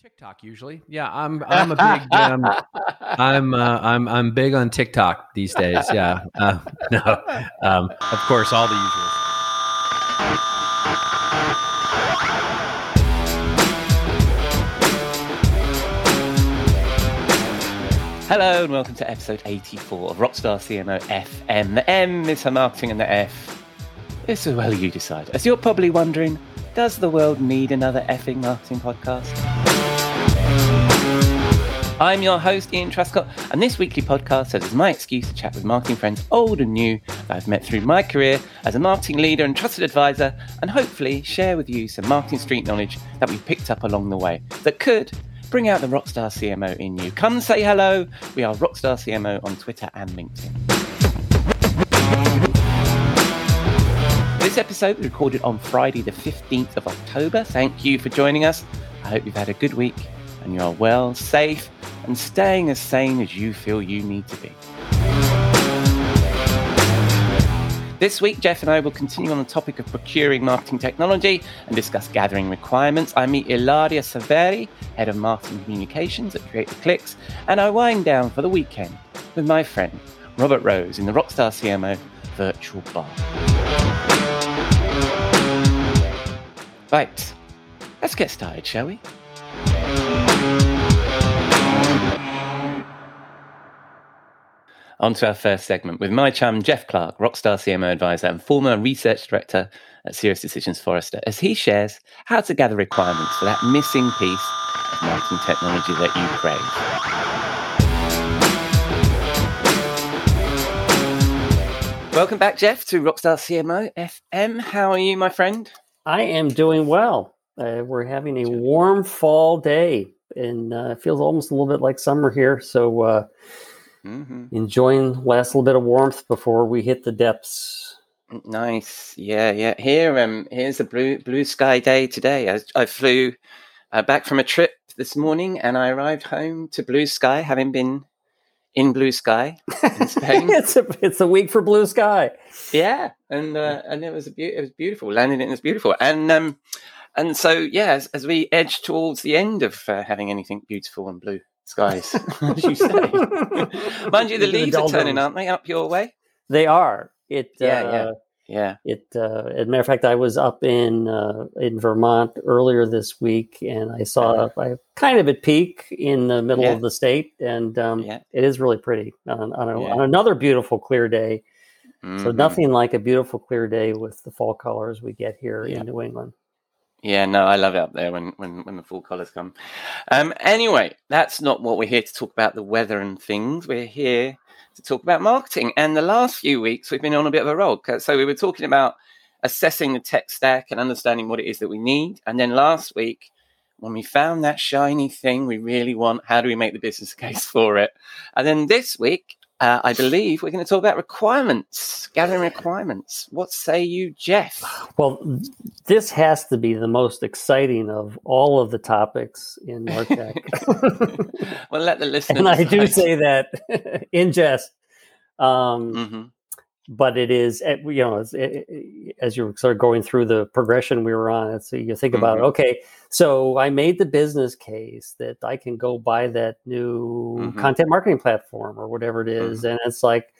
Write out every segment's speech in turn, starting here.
TikTok usually. Yeah, I'm I'm a big um, I'm uh, I'm I'm big on TikTok these days. Yeah, uh, no, um, of course, all the usuals. Hello and welcome to episode 84 of Rockstar CMO FM. The M is for marketing and the F is for, well, you decide. As you're probably wondering, does the world need another effing marketing podcast? I'm your host, Ian Truscott, and this weekly podcast serves as my excuse to chat with marketing friends old and new that I've met through my career as a marketing leader and trusted advisor, and hopefully share with you some marketing street knowledge that we've picked up along the way that could bring out the Rockstar CMO in you. Come say hello. We are Rockstar CMO on Twitter and LinkedIn. This episode was recorded on Friday, the 15th of October. Thank you for joining us. I hope you've had a good week and you are well, safe, and staying as sane as you feel you need to be. This week, Jeff and I will continue on the topic of procuring marketing technology and discuss gathering requirements. I meet Ilaria Severi, Head of Marketing Communications at Creative Clicks, and I wind down for the weekend with my friend Robert Rose in the Rockstar CMO Virtual Bar. Right, let's get started, shall we? On to our first segment with my chum, Jeff Clark, Rockstar CMO advisor and former research director at SiriusDecisions Forrester, as he shares how to gather requirements for that missing piece of marketing technology that you crave. Welcome back, Jeff, to Rockstar CMO FM. How are you, my friend? I am doing well. Uh, we're having a warm fall day, and uh, it feels almost a little bit like summer here. So, uh, mm-hmm. enjoying last little bit of warmth before we hit the depths. Nice, yeah, yeah. Here, um, here's a blue blue sky day today. I, I flew uh, back from a trip this morning, and I arrived home to blue sky, having been in blue sky in Spain. it's a it's a week for blue sky. Yeah, and uh, and it was a be- it was beautiful. Landing it was beautiful, and um, and so yeah, as, as we edge towards the end of uh, having anything beautiful and blue skies, as you say. Mind you, the leaves are turning, aren't they, up your way? They are. It yeah, uh, yeah. Yeah. It, uh, as a matter of fact, I was up in uh, in Vermont earlier this week, and I saw uh I kind of at peak in the middle Yeah. of the state, and um, Yeah. it is really pretty on, on, a, Yeah. on another beautiful clear day. So Mhm. nothing like a beautiful clear day with the fall colors we get here Yeah. in New England. Yeah, no, I love it up there when when when the full colours come. Um, anyway, that's not what we're here to talk about the weather and things. We're here to talk about marketing. And the last few weeks we've been on a bit of a roll. So we were talking about assessing the tech stack and understanding what it is that we need. And then last week, when we found that shiny thing we really want, how do we make the business case for it? And then this week, uh, I believe we're going to talk about requirements, gathering requirements. What say you, Jeff? Well, this has to be the most exciting of all of the topics in Martech. well, let the listeners. and I do say that in jest. Um, Mhm. But it is eh, you know as, eh, eh, as you're sort of going through the progression we were on so you think about Mhm. okay so i made the business case that i can go buy that new Mhm. content marketing platform or whatever it is, Mhm. and it's like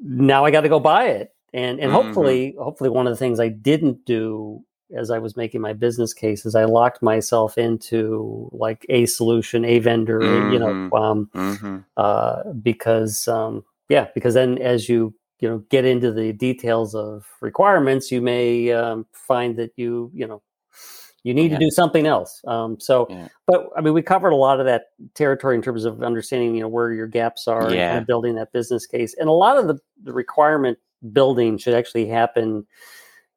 now i got to go buy it and and Mhm. hopefully hopefully one of the things i didn't do as i was making my business case is i locked myself into like a solution a vendor you know Mhm. um, Mhm. uh, because um, yeah, because then as you you know get into the details of requirements, you may um, find that you you know you need Yeah. to do something else. Um, so, Yeah. but I mean, we covered a lot of that territory in terms of understanding you know where your gaps are and kind of building that business case, and a lot of the, the requirement building should actually happen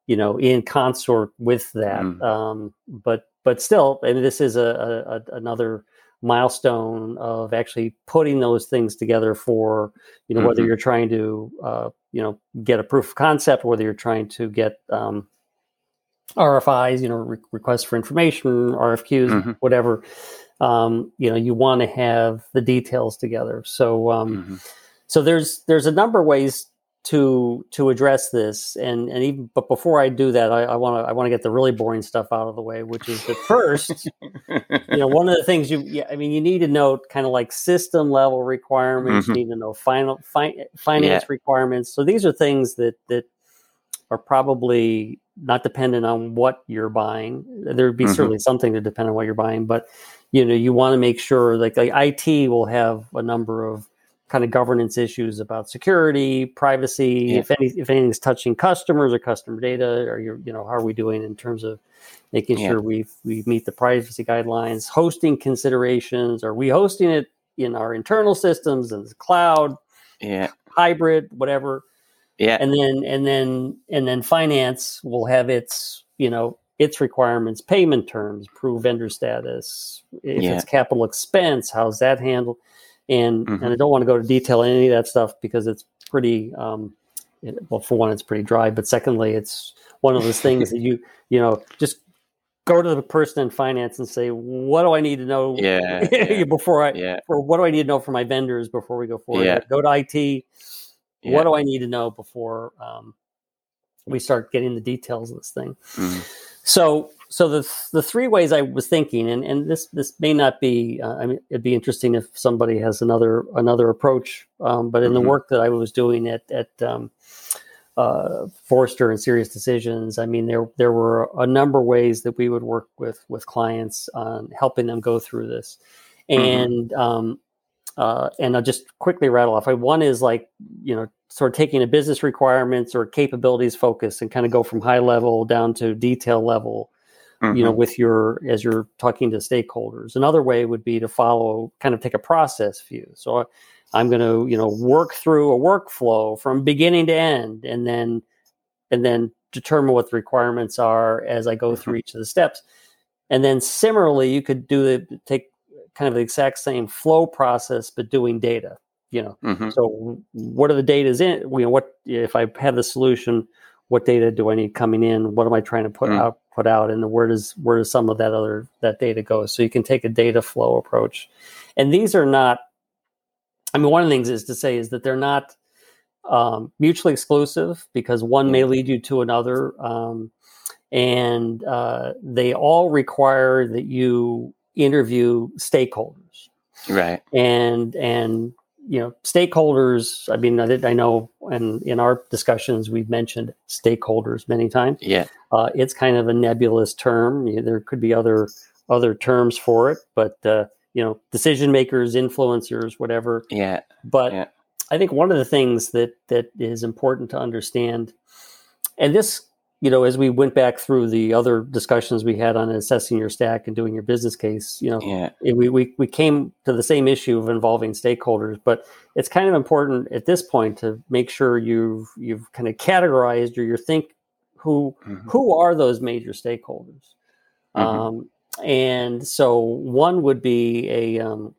you know in consort with that Mm. um, but but still I mean, this is a, a, a another milestone of actually putting those things together for you know whether Mhm. you're trying to uh, you know get a proof of concept whether you're trying to get um, RFIs you know re- requests for information RFQs Mhm. whatever um, you know you want to have the details together so um, Mhm. so there's there's a number of ways to to address this, and and even but before I do that, I want to I want to get the really boring stuff out of the way, which is that first, you know, one of the things you, yeah, I mean, you need to know kind of like system level requirements. Mm-hmm. You need to know final fi- finance yeah. requirements. So these are things that that are probably not dependent on what you're buying. There would be mm-hmm. certainly something to depend on what you're buying, but you know, you want to make sure like like IT will have a number of kind of governance issues about security, privacy, yeah. if any if anything's touching customers or customer data, or you you know how are we doing in terms of making yeah. sure we we meet the privacy guidelines, hosting considerations, are we hosting it in our internal systems and the cloud, yeah, hybrid, whatever, yeah, and then and then and then finance will have its you know its requirements, payment terms, prove vendor status, if yeah. it's capital expense, how's that handled and mm-hmm. and I don't want to go to detail in any of that stuff because it's pretty um, it, well for one it's pretty dry, but secondly it's one of those things that you you know just go to the person in finance and say what do I need to know yeah, yeah. before I yeah. or what do I need to know for my vendors before we go forward. Yeah. Go to IT. Yeah. What do I need to know before um, we start getting the details of this thing? Mm-hmm. So so the the three ways I was thinking, and, and this this may not be. Uh, I mean, it'd be interesting if somebody has another another approach. Um, but in mm-hmm. the work that I was doing at at um, uh, Forrester and SiriusDecisions, I mean, there there were a number of ways that we would work with with clients on helping them go through this, mm-hmm. and um, uh, and I'll just quickly rattle off. One is like you know sort of taking a business requirements or capabilities focus and kind of go from high level down to detail level mm-hmm. you know, mm-hmm. with your as you're talking to stakeholders. Another way would be to follow, kind of take a process view. So I'm going to, you know, work through a workflow from beginning to end, and then and then determine what the requirements are as I go mm-hmm. through each of the steps. And then similarly, you could do the take kind of the exact same flow process, but doing data. You know, mm-hmm. so what are the data's in? You know, what if I have the solution? What data do I need coming in? What am I trying to put mm-hmm. out? put out and where does where does some of that other that data go so you can take a data flow approach and these are not i mean one of the things is to say is that they're not um, mutually exclusive because one may lead you to another um, and uh, they all require that you interview stakeholders right and and you know stakeholders i mean i, I know and in our discussions we've mentioned stakeholders many times. Yeah. Uh, it's kind of a nebulous term. You know, there could be other other terms for it but uh, you know decision makers influencers whatever. Yeah. But yeah. i think one of the things that that is important to understand and this you know, as we went back through the other discussions we had on assessing your stack and doing your business case, you know, yeah. we, we, we came to the same issue of involving stakeholders, but it's kind of important at this point to make sure you've, you've kind of categorized or you think who, mm-hmm. who are those major stakeholders? Mm-hmm. Um, and so one would be a, um,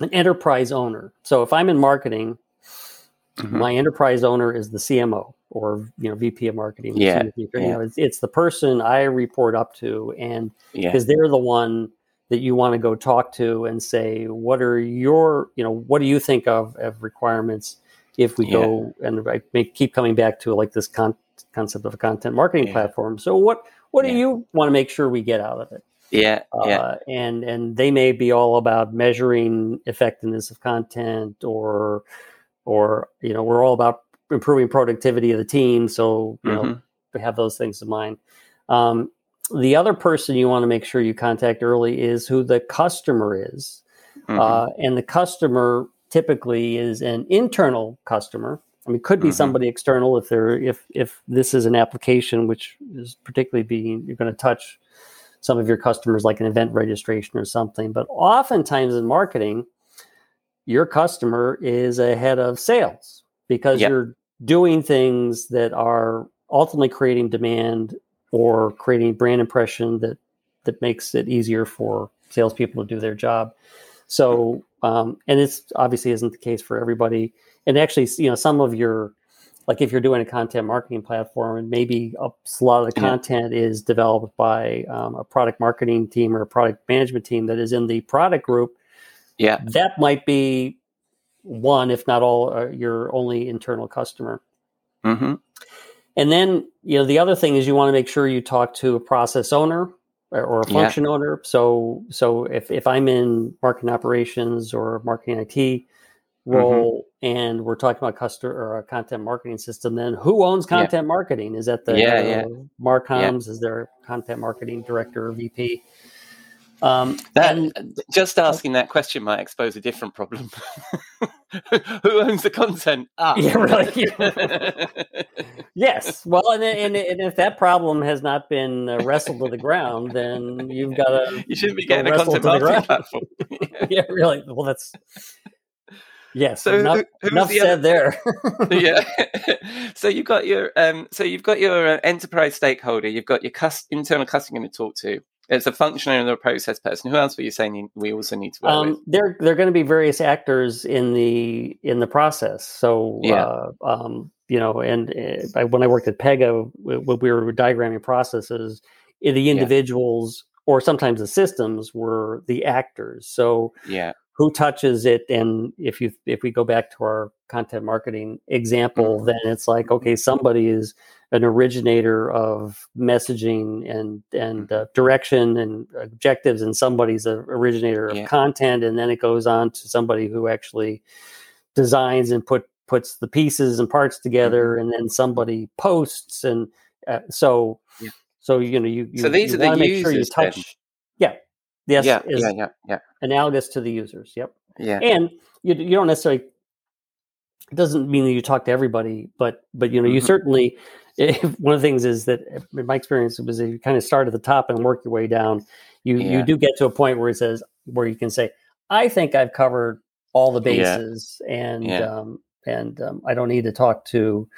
an enterprise owner. So if I'm in marketing, mm-hmm. my enterprise owner is the CMO or you know VP of marketing. Yeah, you know, it's, it's the person I report up to, and because yeah. they're the one that you want to go talk to and say, what are your, you know, what do you think of of requirements if we yeah. go and I may keep coming back to like this con- concept of a content marketing yeah. platform. So what what do you want to make sure we get out of it? Yeah, uh, yeah. And and they may be all about measuring effectiveness of content or or you know we're all about improving productivity of the team. So you mm-hmm. know we have those things in mind. Um, the other person you want to make sure you contact early is who the customer is, mm-hmm. uh, and the customer typically is an internal customer. I mean, could be mm-hmm. somebody external if they're if if this is an application which is particularly being you're going to touch some of your customers like an event registration or something. But oftentimes in marketing, your customer is a head of sales because yep. you're doing things that are ultimately creating demand or creating brand impression that that makes it easier for salespeople to do their job. So, um, and this obviously isn't the case for everybody. And actually, you know, some of your like if you're doing a content marketing platform and maybe a, a lot of the content is developed by um, a product marketing team or a product management team that is in the product group yeah that might be one if not all uh, your only internal customer Mm-hmm. And then, you know, the other thing is you want to make sure you talk to a process owner or, a function yeah. owner. So, so if, if I'm in marketing operations or marketing IT role mm-hmm. and we're talking about customer or a content marketing system, then who owns content yeah. marketing? Is that the yeah, uh, yeah. Marcoms? Is there a content marketing director or VP? Um, that, and, just asking that question might expose a different problem. Who owns the content? Ah. Yeah, really. yes. Well, and, and, and if that problem has not been uh, wrestled to the ground, then you've got to. You shouldn't be getting a content marketing platform. yeah, really. Well, that's. Yes. So enough, who, enough said other, there. yeah. so you've got your um. So you've got your uh, enterprise stakeholder. You've got your cus- internal customer going to talk to it's a functional and a process person. Who else were you saying we also need to work um, with? There, there are going to be various actors in the in the process. So, yeah. Uh, um, you know, and uh, when I worked at Pega, when we were diagramming processes, the individuals yeah. or sometimes the systems were the actors. So, yeah, who touches it? And if you if we go back to our content marketing example, mm-hmm. then it's like okay, somebody is an originator of messaging and and uh, direction and objectives, and somebody's an originator of yeah. content, and then it goes on to somebody who actually designs and put puts the pieces and parts together, mm-hmm. and then somebody posts, and uh, so yeah. so you know you, you so these you are the make sure you touch. Then. Yeah. Yes. Yeah. Yeah. Yeah. Yeah. Analogous to the users. Yep. Yeah. And you you don't necessarily it doesn't mean that you talk to everybody, but but you know, mm-hmm. you certainly one of the things is that in my experience was that you kind of start at the top and work your way down. You yeah. you do get to a point where it says where you can say, I think I've covered all the bases yeah. and yeah. um and um, I don't need to talk to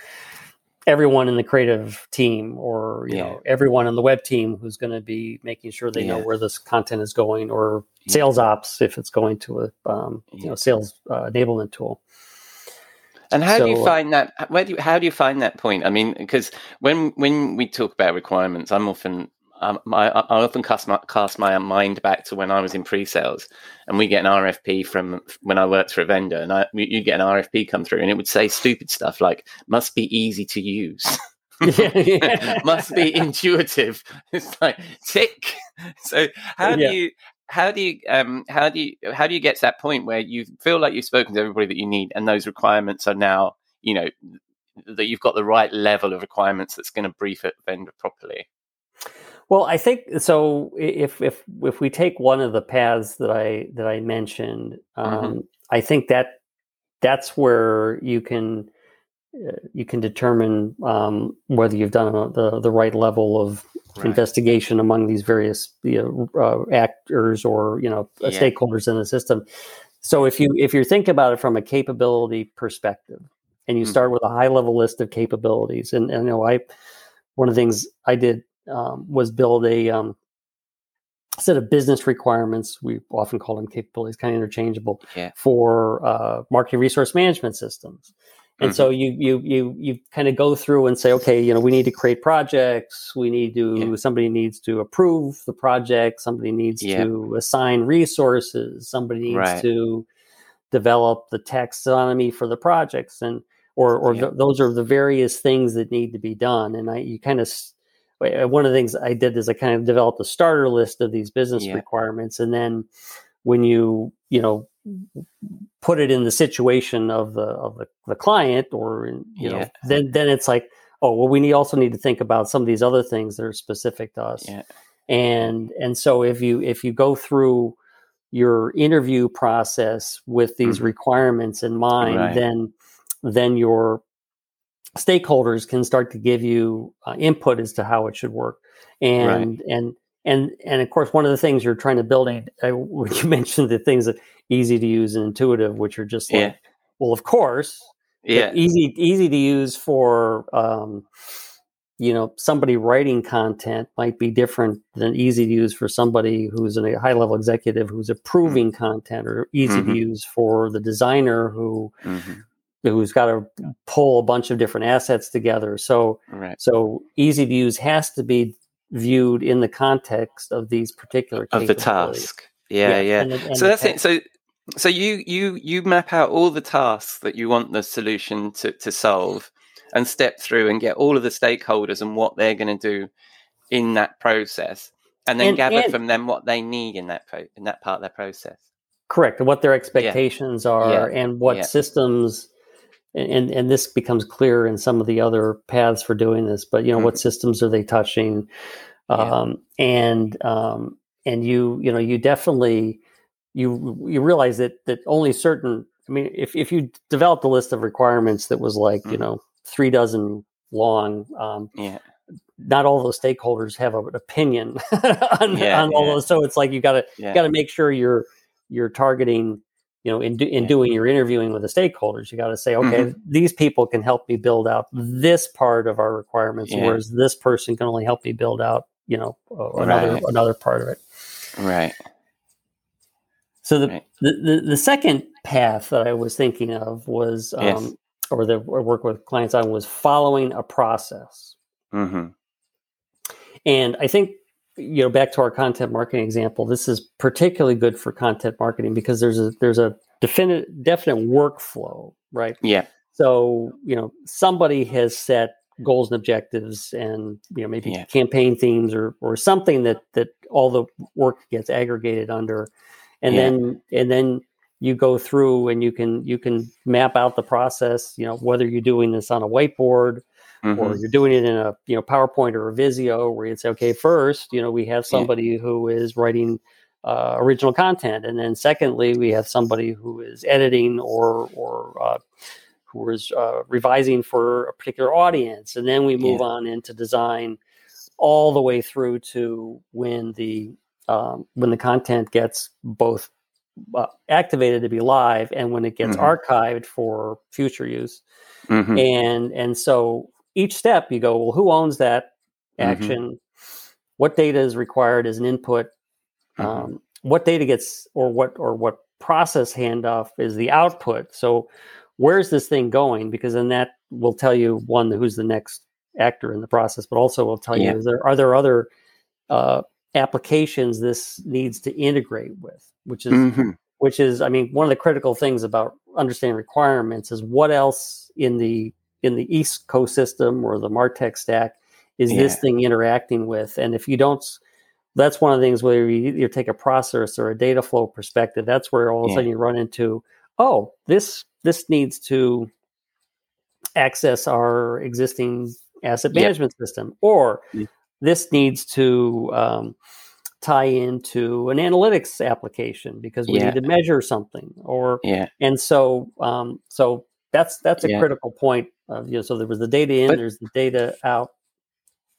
everyone in the creative team or you know everyone on the web team who's going to be making sure they know where this content is going or sales ops if it's going to a um, you know sales uh, enablement tool and how so, do you find that? Where do you, how do you find that point? I mean, because when when we talk about requirements, I'm often um, I, I, often cast my, cast my mind back to when I was in pre-sales, and we get an RFP from when I worked for a vendor, and I, you get an RFP come through, and it would say stupid stuff like "must be easy to use." must be intuitive. It's like tick. So how do you how do you um, how do you how do you get to that point where you feel like you've spoken to everybody that you need and those requirements are now you know that you've got the right level of requirements that's going to brief a vendor properly well i think so if if if we take one of the paths that i that i mentioned mm-hmm. um, mm-hmm. i think that that's where you can you can determine um, whether you've done the the right level of right. investigation among these various you know, uh, actors or you know uh, yeah. stakeholders in the system. So if you if you think about it from a capability perspective, and you mm-hmm. start with a high level list of capabilities, and, and you know I one of the things I did um, was build a um, set of business requirements. We often call them capabilities, kind of interchangeable yeah. for uh, marketing resource management systems. And mm-hmm. so you you you you kind of go through and say, okay, you know, we need to create projects. We need to yeah. somebody needs to approve the project. Somebody needs yeah. to assign resources. Somebody needs right. to develop the taxonomy for the projects, and or or yeah. th- those are the various things that need to be done. And I you kind of one of the things I did is I kind of developed a starter list of these business requirements, and then when you you know put it in the situation of the of the, the client or in, you yeah. know then then it's like oh well we need also need to think about some of these other things that are specific to us yeah. and and so if you if you go through your interview process with these mm-hmm. requirements in mind right. then then your stakeholders can start to give you uh, input as to how it should work and right. and and and of course one of the things you're trying to build uh, you mentioned the things that easy to use and intuitive which are just like yeah. well of course yeah easy easy to use for um, you know somebody writing content might be different than easy to use for somebody who's a high level executive who's approving mm-hmm. content or easy mm-hmm. to use for the designer who mm-hmm. who's got to pull a bunch of different assets together so right. so easy to use has to be viewed in the context of these particular of the task. Yeah, yeah. yeah. And, and so that's it. So so you you you map out all the tasks that you want the solution to, to solve and step through and get all of the stakeholders and what they're going to do in that process, and then and, gather and, from them what they need in that pro- in that part of their process. Correct, and what their expectations yeah. are, yeah. and what yeah. systems. And, and this becomes clear in some of the other paths for doing this, but you know mm-hmm. what systems are they touching, um, and um, and you you know you definitely you you realize that that only certain I mean, if if you developed a list of requirements that was like mm-hmm. you know three dozen long, um, yeah, not all those stakeholders have an opinion on, yeah, on all yeah. those. So it's like you got to yeah. you got to make sure you're you're targeting. You know, in do, in doing your interviewing with the stakeholders, you got to say, okay, mm-hmm. these people can help me build out this part of our requirements, whereas this person can only help me build out, you know, another right. another part of it. Right. So the, right. the, the, the second path that I was thinking of was, um, yes. or the or work with clients on was following a process. Mm-hmm. And I think you know back to our content marketing example, this is particularly good for content marketing because there's a there's a definite definite workflow, right? Yeah. So you know somebody has set goals and objectives and you know maybe yeah. campaign themes or or something that that all the work gets aggregated under and yeah. then and then you go through and you can you can map out the process you know whether you're doing this on a whiteboard mm-hmm. or you're doing it in a you know powerpoint or a visio where you'd say okay first you know we have somebody yeah. who is writing uh, original content and then secondly we have somebody who is editing or or uh, who is uh, revising for a particular audience and then we move yeah. on into design all the way through to when the um, when the content gets both uh, activated to be live and when it gets mm-hmm. archived for future use. Mm-hmm. And and so each step you go, well, who owns that mm-hmm. action? Mm-hmm. What data is required as an input? Mm-hmm. Um, what data gets or what or what process handoff is the output? So where's this thing going? Because then that will tell you one who's the next actor in the process, but also will tell yeah. you is there are there other uh, applications this needs to integrate with, which is mm-hmm. which is I mean one of the critical things about understanding requirements is what else in the in the East ecosystem or the Martech stack is yeah. this thing interacting with, and if you don't. That's one of the things where you, you take a process or a data flow perspective. That's where all of a sudden you run into, oh, this this needs to access our existing asset management yep. system, or this needs to um, tie into an analytics application because we yeah. need to measure something or yeah and so um, so that's that's a yeah. critical point of you know so there was the data in but, there's the data out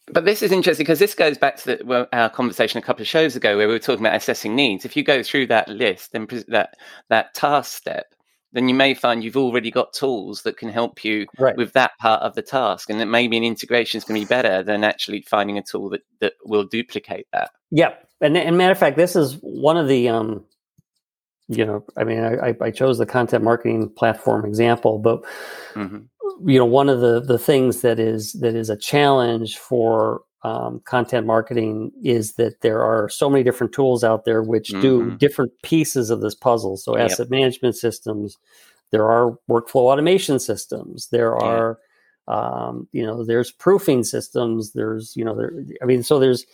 but this is interesting because this goes back to the, well, our conversation a couple of shows ago where we were talking about assessing needs if you go through that list then that that task step then you may find you've already got tools that can help you right. with that part of the task and that maybe an integration is going to be better than actually finding a tool that, that will duplicate that yep and, and matter of fact this is one of the um you know i mean i, I chose the content marketing platform example but mm-hmm. You know one of the the things that is that is a challenge for um, content marketing is that there are so many different tools out there which mm-hmm. do different pieces of this puzzle. So yep. asset management systems, there are workflow automation systems, there are um, you know there's proofing systems, there's you know there I mean so there's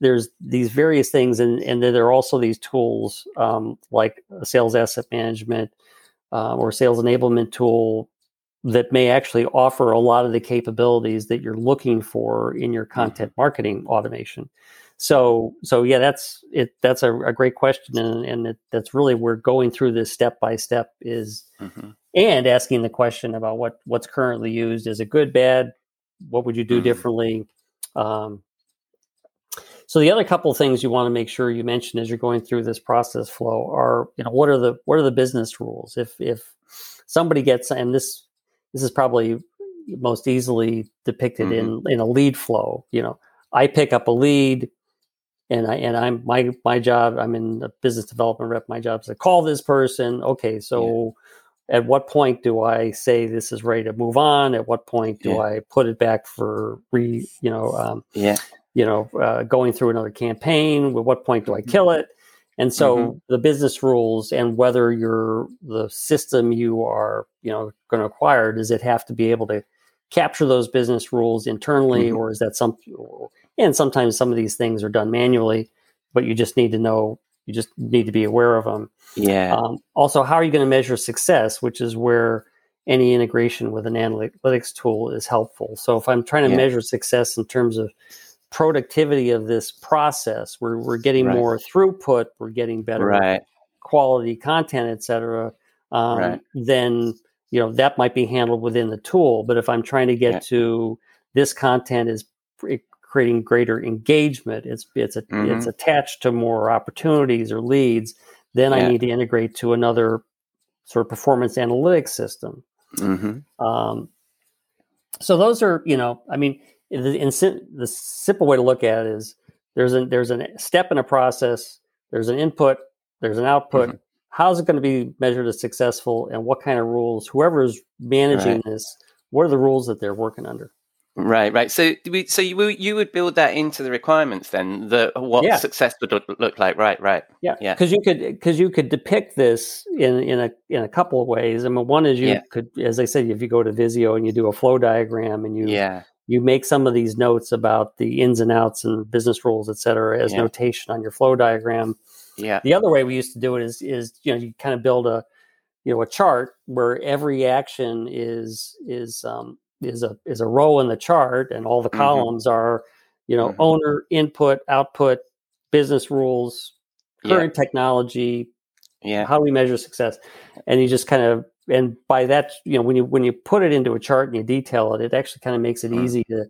there's these various things and and then there are also these tools um, like sales asset management uh, or sales enablement tool that may actually offer a lot of the capabilities that you're looking for in your content marketing automation. So, so yeah, that's it. That's a, a great question, and, and it, that's really we're going through this step by step is, mm-hmm. and asking the question about what what's currently used is it good, bad? What would you do mm-hmm. differently? Um, so the other couple of things you want to make sure you mention as you're going through this process flow are, you know, what are the what are the business rules? If if somebody gets and this this is probably most easily depicted mm-hmm. in in a lead flow. You know, I pick up a lead, and I and I'm my my job. I'm in a business development rep. My job is to call this person. Okay, so. Yeah. At what point do I say this is ready to move on? At what point do yeah. I put it back for re, you know, um, yeah, you know, uh, going through another campaign? At what point do I mm-hmm. kill it? And so mm-hmm. the business rules and whether you're the system you are, you know, going to acquire, does it have to be able to capture those business rules internally, Mhm. or is that some? And sometimes some of these things are done manually, but you just need to know. You just need to be aware of them. Yeah. Um, also, how are you going to measure success, which is where any integration with an analytics tool is helpful. So, if I'm trying to Yeah. measure success in terms of productivity of this process, we're, we're getting Right. more throughput, we're getting better right. quality content, et cetera, um, Right. then you know that might be handled within the tool. But if I'm trying to get Yeah. to this content is creating greater engagement, it's it's a, it's Mhm. attached to more opportunities or leads, then I need to integrate to another sort of performance analytics system. hmm Um, so those are, you know, I mean, the, in, the simple way to look at it is there's a there's a step in a process, there's an input, there's an output. Mm-hmm. How's it going to be measured as successful, and what kind of rules? Whoever's managing Right. this, what are the rules that they're working under? Right, right. So, we, so you would- you would build that into the requirements then, the what Yeah. success would look, look like. Right, right. Yeah, Yeah. because you could because you could depict this in in a in a couple of ways. I mean, one is you Yeah. could, as I said, if you go to Visio and you do a flow diagram and you Yeah, you make some of these notes about the ins and outs and business rules, et cetera, as Yeah. notation on your flow diagram. yeah, The other way we used to do it is is you know you kind of build a you know a chart where every action is is um, is a is a row in the chart and all the Mhm. columns are you know Mhm. owner input output business rules yeah, current technology yeah, how do we measure success and you just kind of and by that you know when you when you put it into a chart and you detail it it actually kind of makes it Mm. easy to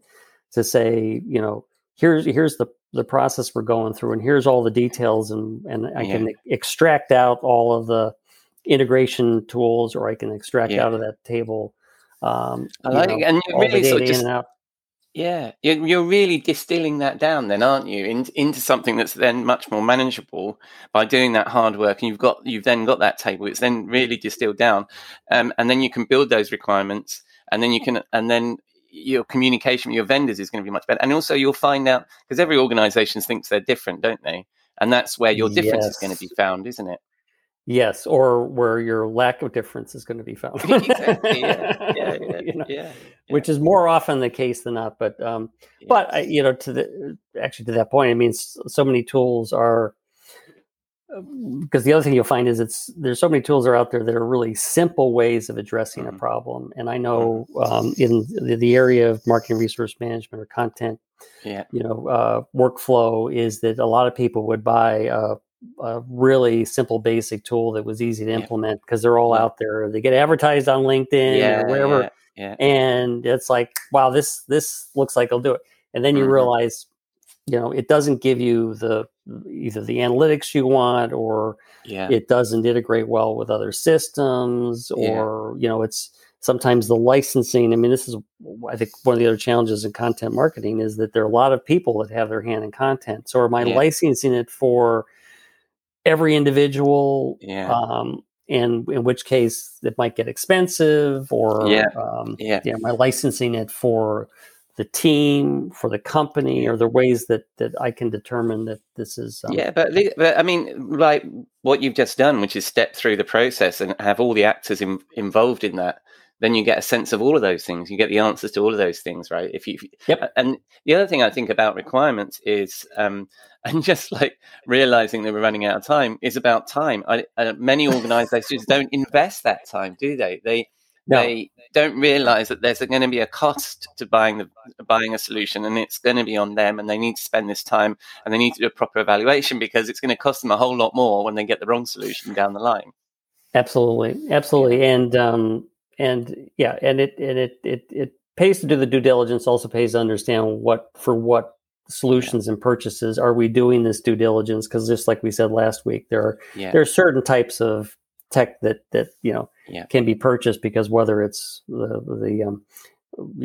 to say you know here's here's the the process we're going through and here's all the details and and i can extract out all of the integration tools or i can extract Yeah. out of that table um I you like know. And the really sort data of in just and out Yeah, you're, you're really distilling that down, then, aren't you, in, into something that's then much more manageable by doing that hard work, and you've got you've then got that table. It's then really distilled down, um, and then you can build those requirements, and then you can, and then your communication with your vendors is going to be much better, and also you'll find out because every organisation thinks they're different, don't they? And that's where your difference is going to be found, isn't it? yes or where your lack of difference is going to be found exactly. Yeah. Yeah. Yeah. You know? yeah. Which is more often the case than not. But um, but I, you know, to the actually to that point, I mean, so many tools are because the other thing you'll find is it's there's so many tools are out there that are really simple ways of addressing Mhm. a problem. And I know um, in the, the area of marketing resource management or content, yeah, you know, uh, workflow is that a lot of people would buy a, a really simple, basic tool that was easy to implement because they're all Yeah. out there. They get advertised on LinkedIn yeah, or wherever yeah, yeah. and it's like wow this this looks like it'll do it and then you Mhm. realize you know it doesn't give you the either the analytics you want or yeah. it doesn't integrate well with other systems Yeah. or you know it's sometimes the licensing i mean this is i think one of the other challenges in content marketing is that there are a lot of people that have their hand in content so am i Yeah. licensing it for every individual Yeah. um, and in which case it might get expensive or Yeah. um, Yeah. yeah, am I licensing it for the team, for the company, or the ways that that I can determine that this is um, Yeah, but, but I mean, like what you've just done, which is step through the process and have all the actors in, involved in that, then you get a sense of all of those things. You get the answers to all of those things, right? If you, Yep. And the other thing I think about requirements is, um, and just like realizing that we're running out of time is about time. I, uh, many organizations don't invest that time, do they? They No. they don't realize that there's going to be a cost to buying the buying a solution and it's going to be on them and they need to spend this time and they need to do a proper evaluation because it's going to cost them a whole lot more when they get the wrong solution down the line Absolutely, absolutely, and um, and yeah, and it and it it it pays to do the due diligence. Also pays to understand what for what solutions and purchases are we doing this due diligence because just like we said last week, there are yeah there are certain types of tech that that you know Yeah. can be purchased because whether it's the the um,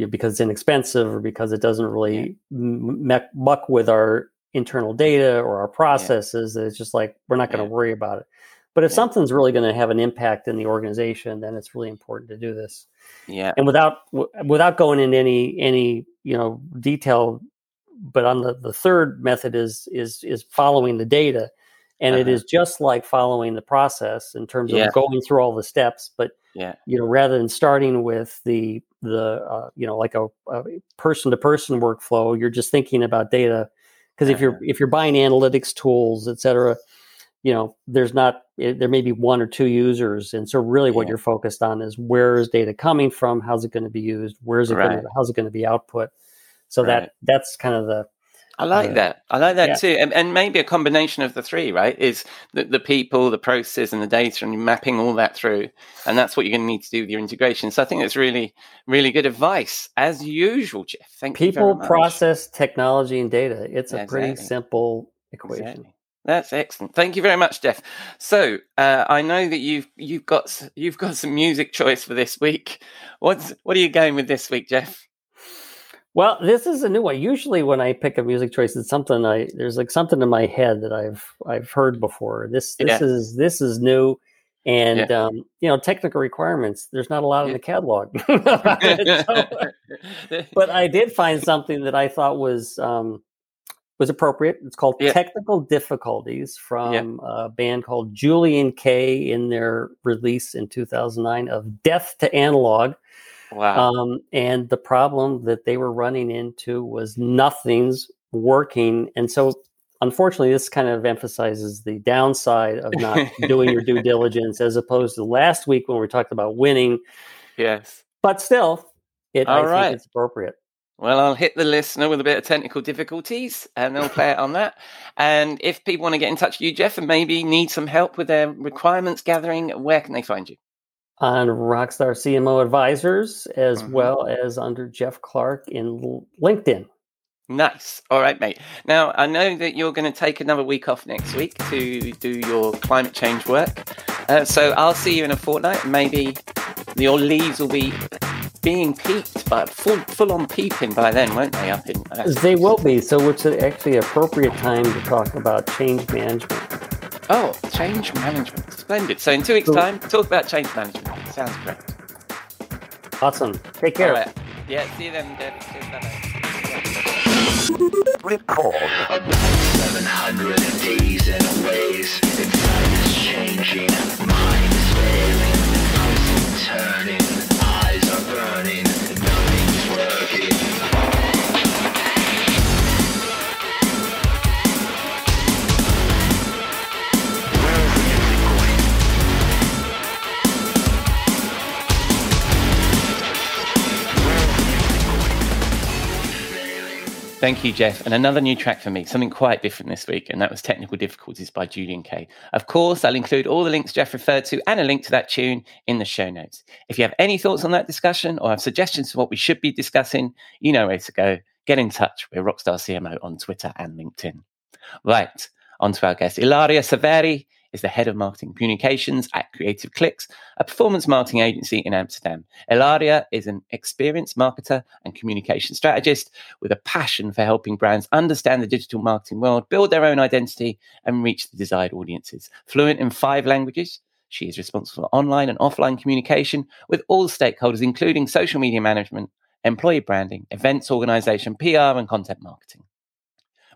because it's inexpensive or because it doesn't really m- muck with our internal data or our processes that it's just like we're not going to Yeah. worry about it but if Yeah. something's really going to have an impact in the organization then it's really important to do this yeah and without w- without going into any any you know detail but on the, the third method is is is following the data and it Uh-huh. is just like following the process in terms Yeah. of going through all the steps but yeah. you know, rather than starting with the the uh, you know like a person to person workflow, you're just thinking about data because if you're if you're buying analytics tools, et cetera, you know, there's not there may be one or two users, and so really what Yeah. you're focused on is where is data coming from, how's it going to be used, where's it going to, how's it going to be output. So Right. that that's kind of the I like Uh, that. I like that yeah. too. And, and maybe a combination of the three, right? Is the, the people, the process, and the data, and you're mapping all that through. And that's what you're going to need to do with your integration. So I think that's really, really good advice, as usual, Jeff. Thank you. people, process, technology, and data. It's a pretty Exactly. simple equation. Exactly. That's excellent. Thank you very much, Jeff. So uh, I know that you've you've got you've got some music choice for this week. What's what are you going with this week, Jeff? Well, this is a new one. Usually, when I pick a music choice, it's something I there's like something in my head that I've I've heard before. This this Yeah. is this is new, and um, you know, technical requirements. There's not a lot in the catalog, So- but I did find something that I thought was um, was appropriate. It's called Yeah. "Technical Difficulties" from a band called Julien-K. In their release in 2009 of "Death to Analog." wow. Um, and the problem that they were running into was nothing's working. And so, unfortunately, this kind of emphasizes the downside of not doing your due diligence as opposed to last week when we talked about winning. yes. But still, it, I right. think it's appropriate. Well, I'll hit the listener with a bit of technical difficulties and they'll play it on that. And if people want to get in touch with you, Jeff, and maybe need some help with their requirements gathering, where can they find you? On Rockstar CMO Advisors, as Mhm. well as under Jeff Clark in LinkedIn. Nice. All right, mate. Now, I know that you're going to take another week off next week to do your climate change work. Uh, so I'll see you in a fortnight. Maybe your leaves will be being peeped, but full, full on peeping by then, won't they? Up in uh, They will be. So, it's actually appropriate time to talk about change management. Oh, change management. Splendid. So in two weeks' So- time, talk about change management. Sounds great. Awesome. Take care. All right. Yeah, see you then, Deb. Cheers, bye-bye. Record. 700 days and ways. Inside is changing. Mind is failing. Eyes turning. Thank you, Jeff. And another new track for me, something quite different this week, and that was Technical Difficulties by Julien-K. Of course, I'll include all the links Jeff referred to and a link to that tune in the show notes. If you have any thoughts on that discussion or have suggestions for what we should be discussing, you know where to go. Get in touch. We're Rockstar CMO on Twitter and LinkedIn. Right, on to our guest. Ilaria Severi is the head of marketing communications at Creative Clicks, a performance marketing agency in Amsterdam. Ilaria is an experienced marketer and communication strategist with a passion for helping brands understand the digital marketing world, build their own identity, and reach the desired audiences. Fluent in five languages, she is responsible for online and offline communication with all stakeholders, including social media management, employee branding, events organization, PR, and content marketing.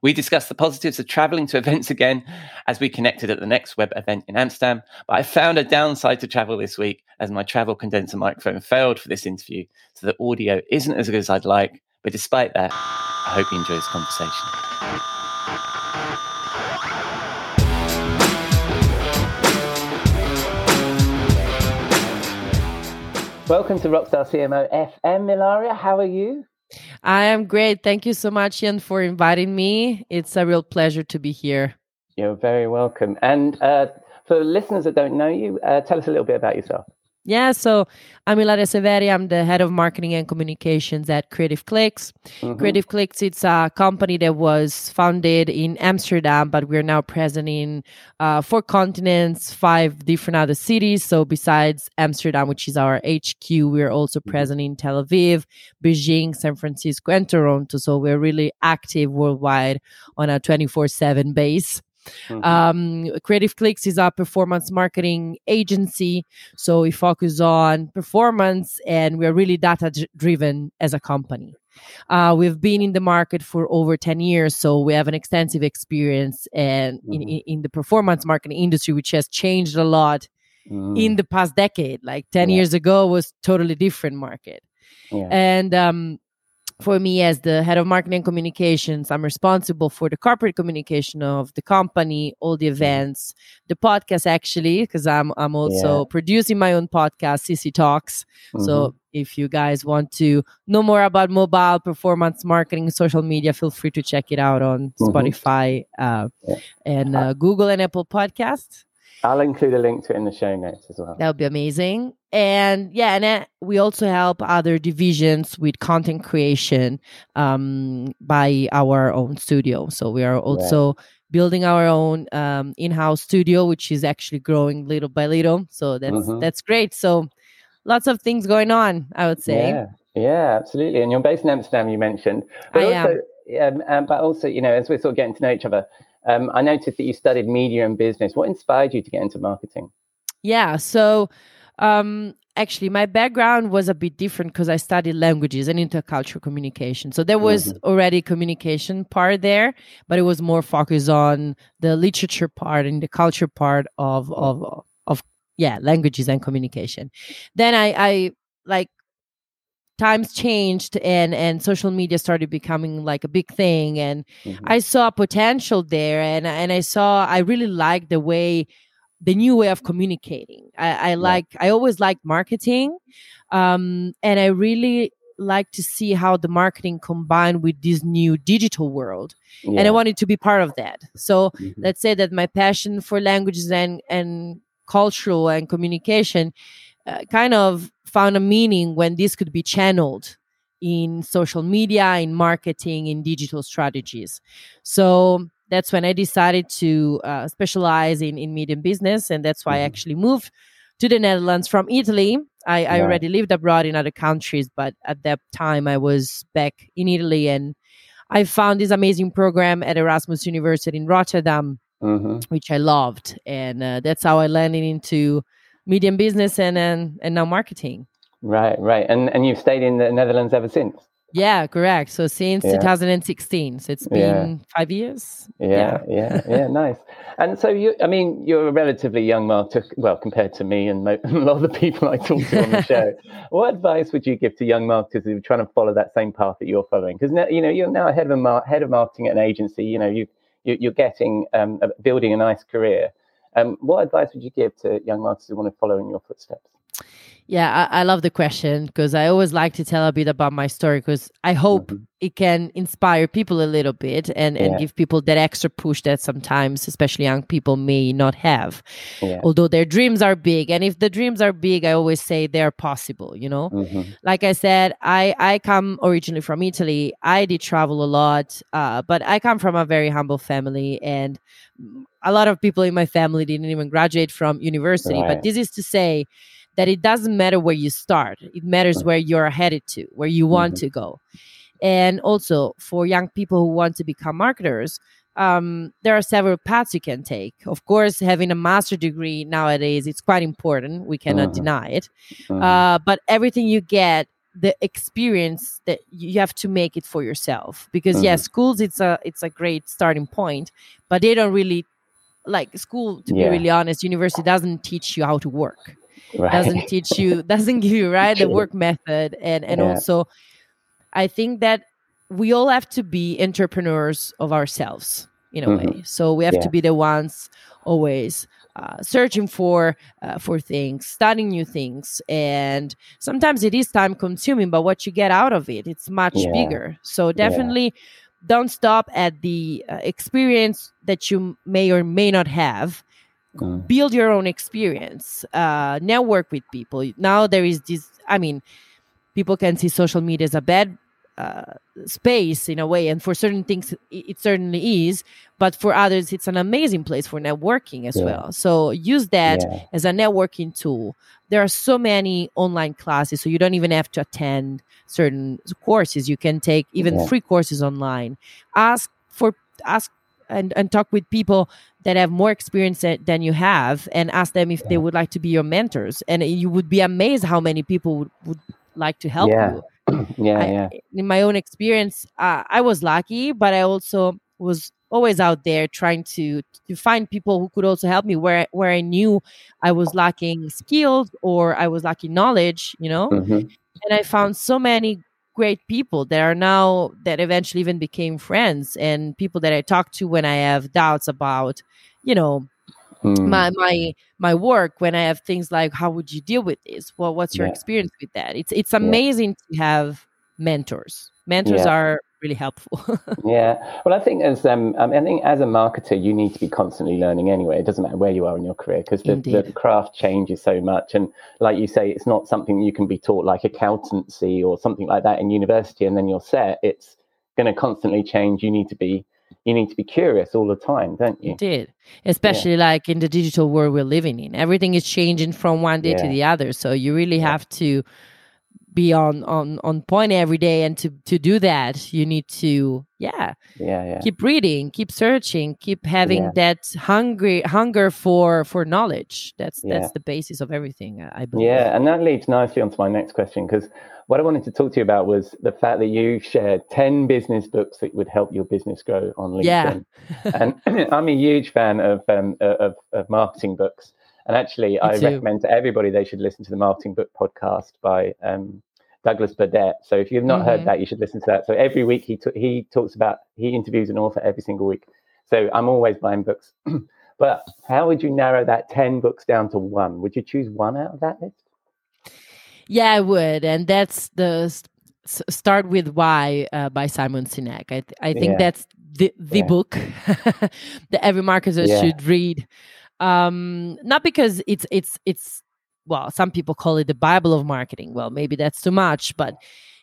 We discussed the positives of traveling to events again as we connected at the next web event in Amsterdam. But I found a downside to travel this week as my travel condenser microphone failed for this interview. So the audio isn't as good as I'd like. But despite that, I hope you enjoy this conversation. Welcome to Rockstar CMO FM, Ilaria. How are you? I am great. Thank you so much, Ian, for inviting me. It's a real pleasure to be here. You're very welcome. And uh, for listeners that don't know you, uh, tell us a little bit about yourself. Yeah, so I'm Ilaria Severi. I'm the head of marketing and communications at Creative Clicks. Mhm. Creative Clicks, it's a company that was founded in Amsterdam, but we're now present in uh, four continents, five different other cities. So besides Amsterdam, which is our HQ, we're also present in Tel Aviv, Beijing, San Francisco, and Toronto. So we're really active worldwide on a 24 7 base. Mhm. Um, Creative Clicks is a performance marketing agency. So we focus on performance and we're really data driven as a company. Uh, we've been in the market for over 10 years, so we have an extensive experience and in, Mhm. in, in the performance marketing industry, which has changed a lot in the past decade. Like 10 Yeah. years ago was totally different market. Yeah. And um, for me, as the head of marketing and communications, I'm responsible for the corporate communication of the company, all the events, the podcast actually, because I'm I'm also producing my own podcast, CC Talks. Mhm. So if you guys want to know more about mobile performance marketing, social media, feel free to check it out on Mhm. Spotify uh, Yeah. and uh, Google and Apple Podcasts. I'll include a link to it in the show notes as well. That would be amazing. And yeah, and then we also help other divisions with content creation um, by our own studio. So we are also building our own um, in-house studio, which is actually growing little by little. So that's Mhm. that's great. So lots of things going on, I would say. Yeah, yeah, absolutely. And you're based in Amsterdam, you mentioned, but I also, um, um, but also, you know, as we're sort of getting to know each other, um, I noticed that you studied media and business. What inspired you to get into marketing? Yeah. So um, actually, my background was a bit different because I studied languages and intercultural communication. So there was already communication part there, but it was more focused on the literature part and the culture part of of of yeah languages and communication. Then I I like times changed and and social media started becoming like a big thing and Mhm. I saw potential there, and and I saw I really liked the way the new way of communicating. I, I like I always liked marketing, um, and I really like to see how the marketing combined with this new digital world, and I wanted to be part of that. So Mhm. let's say that my passion for languages and and cultural and communication uh, kind of found a meaning when this could be channeled in social media in marketing in digital strategies so that's when i decided to uh, specialize in, in media and business and that's why i Mhm. actually moved to the netherlands from italy I, I already lived abroad in other countries but at that time i was back in italy and i found this amazing program at erasmus university in rotterdam Mhm. which I loved, and uh, that's how I landed into media and business and and, and now marketing. Right, right. And and you've stayed in the Netherlands ever since? Yeah, correct. So since Yeah. 2016, so it's been Yeah. five years. Yeah, yeah, yeah, nice. And so you, I mean, you're a relatively young marketer, well, compared to me and mo- a lot of the people I talk to on the show. what advice would you give to young marketers who are trying to follow that same path that you're following? Because now, you know, you're now head of a mar- head of marketing at an agency. You know, you, you you're getting um, building a nice career. Um, what advice would you give to young marketers who want to follow in your footsteps? Yeah, I, I love the question because I always like to tell a bit about my story because I hope Mhm. it can inspire people a little bit and, and give people that extra push that sometimes, especially young people, may not have. Yeah. Although their dreams are big. And if the dreams are big, I always say they're possible, you know? hmm like I said, I I come originally from Italy. I did travel a lot, uh, but I come from a very humble family, and a lot of people in my family didn't even graduate from university. Right. But this is to say that it doesn't matter where you start; it matters where you're headed to, where you want to go. And also for young people who want to become marketers, um, there are several paths you can take. Of course, having a master degree nowadays it's quite important. We cannot Mhm. deny it. Mhm. Uh, but everything you get, the experience that you have to make it for yourself. Because yeah, Mhm. schools it's a it's a great starting point, but they don't really like school. To Yeah. be really honest, university doesn't teach you how to work. Right. Doesn't teach you. Doesn't give you right the work method, and and Yeah. also, I think that we all have to be entrepreneurs of ourselves in a Mhm. way. So we have Yeah. to be the ones always uh, searching for uh, for things, studying new things, and sometimes it is time consuming. But what you get out of it, it's much Yeah. bigger. So definitely, don't stop at the uh, experience that you may or may not have. Mm. Build your own experience. Uh, network with people. Now there is this. I mean, people can see social media as a bad uh, space in a way and for certain things it, certainly is but for others it's an amazing place for networking as Yeah. well so use that Yeah. as a networking tool there are so many online classes so you don't even have to attend certain courses you can take even Yeah. free courses online ask for ask and, and talk with people that have more experience than you have and ask them if they would like to be your mentors and you would be amazed how many people would, would like to help Yeah. you yeah, I- yeah. in my own experience, uh, I was lucky, but I also was always out there trying to to find people who could also help me where where I knew I was lacking skills or I was lacking knowledge, you know. Mhm. And I found so many great people that are now that eventually even became friends and people that I talk to when I have doubts about, you know, Mm. my my my work when I have things like how would you deal with this? Well, what's your Yeah. experience with that? It's it's amazing to have mentors. Mentors Yeah. are really helpful. Yeah. Well, I think as um, I, think as a marketer, you need to be constantly learning anyway. It doesn't matter where you are in your career because the, the craft changes so much. And like you say, it's not something you can be taught like accountancy or something like that in university, and then you're set. It's going to constantly change. You need to be you need to be curious all the time, don't you? Indeed. Especially like in the digital world we're living in. Everything is changing from one day to the other. So you really Yeah. have to be on on on point every day and to to do that you need to yeah Yeah, yeah. keep reading keep searching keep having Yeah. that hungry hunger for for knowledge that's Yeah. that's the basis of everything i believe Yeah, and that leads nicely onto my next question because what I wanted to talk to you about was the fact that you shared 10 business books that would help your business grow on LinkedIn. Yeah. and I'm a huge fan of, um, of, of marketing books. And actually, I too. recommend to everybody they should listen to the Marketing Book podcast by um, Douglas Burdett. So if you've not Mhm. heard that, you should listen to that. So every week he, t- he talks about, he interviews an author every single week. So I'm always buying books. but how would you narrow that 10 books down to one? Would you choose one out of that list? Yeah, I would, and that's the start with why uh, by Simon Sinek. I th- I think Yeah. that's the the Yeah. book that every marketer Yeah. should read. Um, not because it's it's it's well, some people call it the Bible of marketing. Well, maybe that's too much, but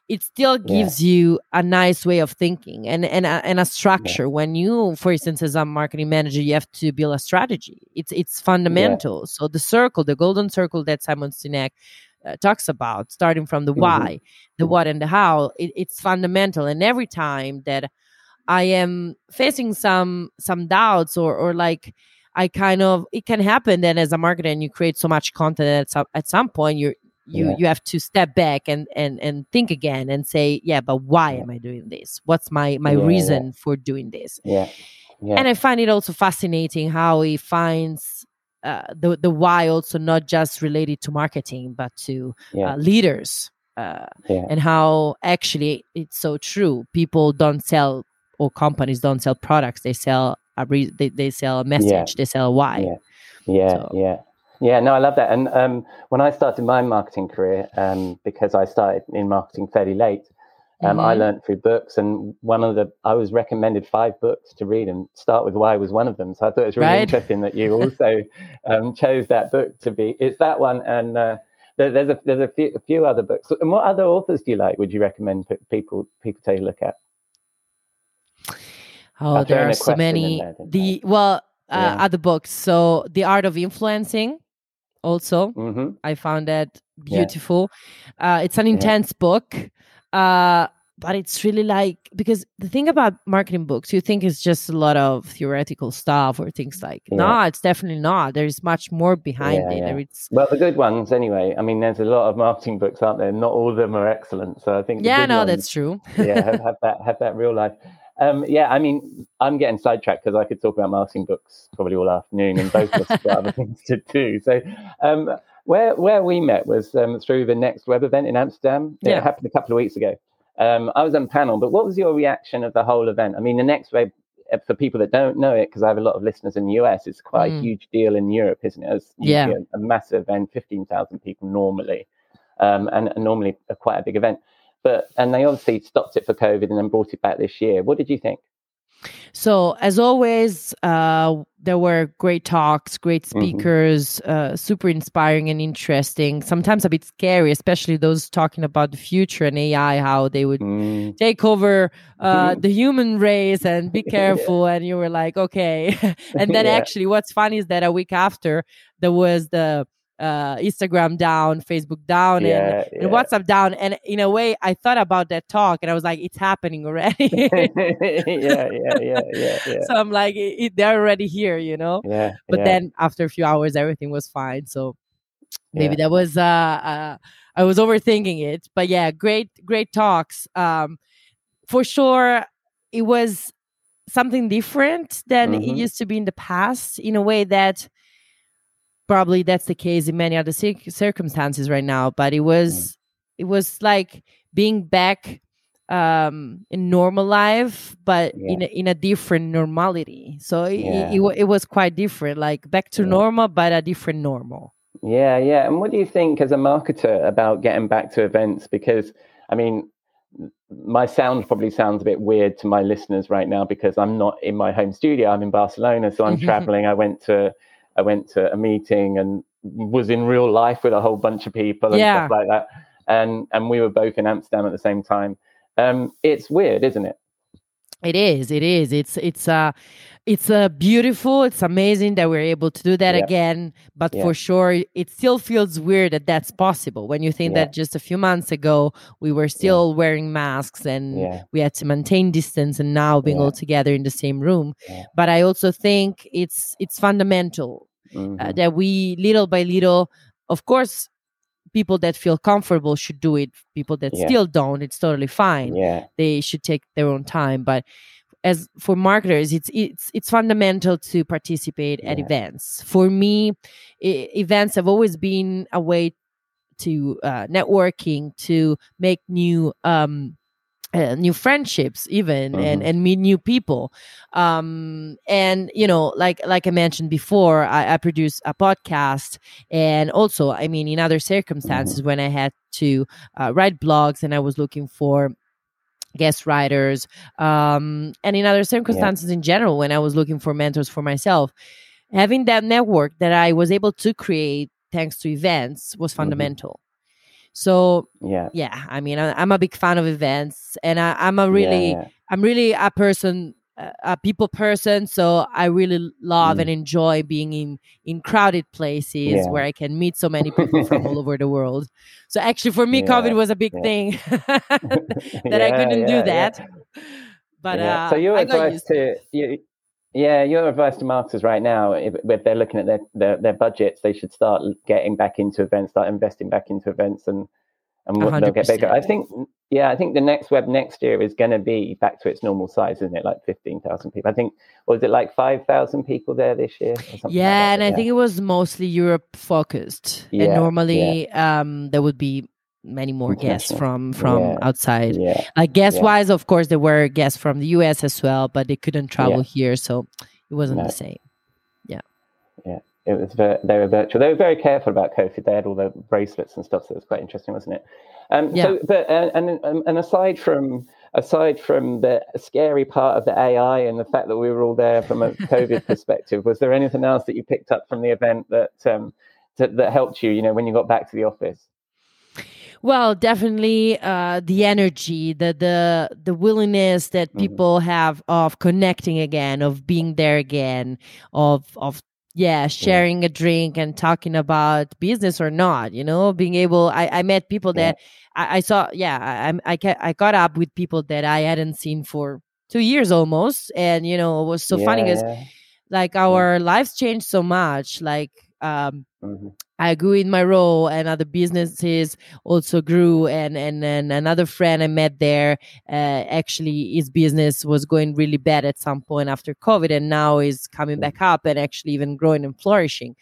it still Yeah. gives you a nice way of thinking and and a, and a structure. When you, for instance, as a marketing manager, you have to build a strategy. It's it's fundamental. So the circle, the golden circle that Simon Sinek uh, talks about, starting from the Mhm. why, the what, and the how, it, it's fundamental. And every time that I am facing some some doubts or or like I kind of it can happen that as a marketer and you create so much content at some at some point you you Yeah. you have to step back and and and think again and say yeah but why Yeah. am I doing this? What's my my Yeah, reason for doing this? Yeah. Yeah. and I find it also fascinating how he finds uh, the the why also not just related to marketing but to uh, leaders uh, and how actually it's so true. People don't sell or companies don't sell products; they sell a re- they, they sell a message, they sell a why. Yeah. Yeah, So- yeah, yeah. No, I love that. And um, when I started my marketing career, um, because I started in marketing fairly late, um, I Mhm. learned through books. And one of the I was recommended five books to read, and Start with Why was one of them. So I thought it was really Right. interesting that you also um, chose that book to be. It's that one, and uh, there, there's a there's a few, a few other books. And what other authors do you like? Would you recommend people people take a look at? Oh, there are so many. there, didn't The well, uh, Yeah. other books. So, The Art of Influencing. Also, hmm I found that Yeah. beautiful. Uh, it's an Yeah. intense book, uh, but it's really like because the thing about marketing books, you think it's just a lot of theoretical stuff or things like. Yeah. No, it's definitely not. There's much more behind Yeah, it. yeah. It's Well, the good ones, anyway. I mean, there's a lot of marketing books out there. Not all of them are excellent. So I think yeah, no, ones, that's true. yeah, have, have that have that real life. Um, yeah, I mean, I'm getting sidetracked because I could talk about marketing books probably all afternoon, and both of us have got other things to do. So, um, where where we met was um, through the next web event in Amsterdam. Yeah. It happened a couple of weeks ago. Um, I was on panel, but what was your reaction of the whole event? I mean, the next web uh, for people that don't know it, because I have a lot of listeners in the US, it's quite a Mm. huge deal in Europe, isn't it? It's Yeah. a, a massive event, fifteen thousand people normally, um, and, and normally a, quite a big event. But and they obviously stopped it for COVID and then brought it back this year. What did you think? So, as always, uh, there were great talks, great Mhm. speakers, uh, super inspiring and interesting. Sometimes a bit scary, especially those talking about the future and AI, how they would Mm, take over uh, Mhm. the human race and be careful. And you were like, okay. and then Yeah. actually, what's funny is that a week after, there was the uh, Instagram down, Facebook down, and yeah, and WhatsApp down. And in a way, I thought about that talk and I was like, it's happening already. yeah, yeah, yeah, yeah, yeah, so I'm like, it, it- they're already here, you know? yeah. But yeah. then after a few hours, everything was fine. So maybe Yeah. that was, uh, uh, I was overthinking it. But yeah, great, great talks. Um, for sure, it was something different than it Mhm. used to be in the past in a way that probably that's the case in many other cir- circumstances right now but it was it was like being back um in normal life but Yeah. in a, in a different normality so it, Yeah. it, it, it was quite different like back to Yeah. normal but a different normal Yeah, yeah. And what do you think as a marketer about getting back to events? Because, I mean, my sound probably sounds a bit weird to my listeners right now because I'm not in my home studio. I'm in Barcelona, so I'm traveling. I went to I went to a meeting and was in real life with a whole bunch of people and Yeah. stuff like that. And and we were both in Amsterdam at the same time. Um, it's weird, isn't it? It is. It is. It's it's uh it's uh, beautiful. It's amazing that we're able to do that Yeah. again. But Yeah. for sure, it still feels weird that that's possible. When you think Yeah. that just a few months ago we were still wearing masks and we had to maintain distance, and now being all together in the same room. But I also think it's it's fundamental Mhm. uh, that we little by little, of course. People that feel comfortable should do it. People that Yeah. still don't, it's totally fine yeah, they should take their own time but as for marketers it's it's it's fundamental to participate at events. For me e- events have always been a way to uh, networking to make new um uh, new friendships even and Mhm. and meet new people. Um and you know like like i mentioned before i, I produce a podcast and also i mean in other circumstances when i had to uh, write blogs and i was looking for guest writers um and in other circumstances in general when i was looking for mentors for myself having that network that i was able to create thanks to events was fundamental. So yeah. yeah i mean I, i'm a big fan of events and I, i'm a really yeah, i'm really a person a people person so i really love Mm. and enjoy being in in crowded places Yeah. where i can meet so many people from all over the world so actually for me Yeah, covid was a big yeah. thing that i couldn't do that but uh so your advice to to you, yeah, your advice to marketers right now, if, if they're looking at their, their their budgets, they should start getting back into events, start investing back into events, and and A what- they'll get bigger. I think, yeah, I think the next web next year is going to be back to its normal size, isn't it? Like fifteen thousand people. I think was it like five thousand people there this year? Or something like yeah that? and i think it was mostly europe focused and Yeah, normally um there would be many more guests from from Yeah. outside yeah, like guest Yeah. wise of course there were guests from the us as well but they couldn't travel here so it wasn't No. the same it was ver- they were virtual. They were very careful about COVID. They had all the bracelets and stuff, so it was quite interesting, wasn't it? Um, Yeah. So, but uh, and and and aside from aside from the scary part of the AI and the fact that we were all there from a COVID perspective, was there anything else that you picked up from the event that um, that, that helped you? You know, when you got back to the office. Well, definitely uh, the energy, the the the willingness that Mhm. people have of connecting again, of being there again, of of yeah, sharing a drink and talking about business or not. You know, being able. I, I met people Yeah. that I, I saw. Yeah, I I I got up with people that I hadn't seen for two years almost, and you know, it was so funny because like our lives changed so much. Like um, Mhm. I grew in my role, and other businesses also grew. And and and another friend I met there, uh, actually, his business was going really bad at some point after COVID, and now is coming back up and actually even growing and flourishing.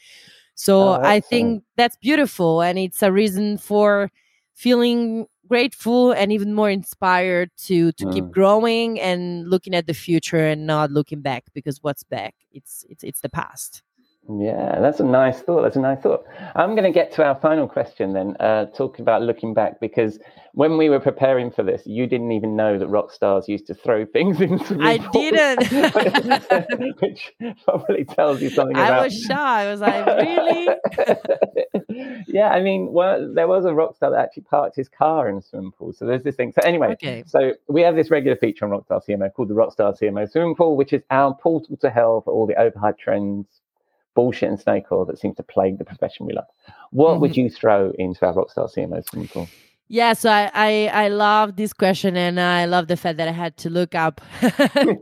So Oh, I think that's beautiful, and it's a reason for feeling grateful and even more inspired to to keep Mm. growing and looking at the future and not looking back because what's back it's it's it's the past Yeah, that's a nice thought. That's a nice thought. I'm going to get to our final question then, uh, talking about looking back, because when we were preparing for this, you didn't even know that rock stars used to throw things into. the I didn't, which probably tells you something I about. was shocked. I was like, really? yeah, I mean, well, there was a rock star that actually parked his car in a swimming pool. So there's this thing. So anyway, Okay. so we have this regular feature on Rockstar CMO called the Rockstar CMO Swimming Pool, which is our portal to hell for all the overhyped trends, bullshit and snake oil that seems to plague the profession we love. What would you throw into our Rockstar CMO Swimming Pool? Yeah, so I, I I love this question and I love the fact that I had to look up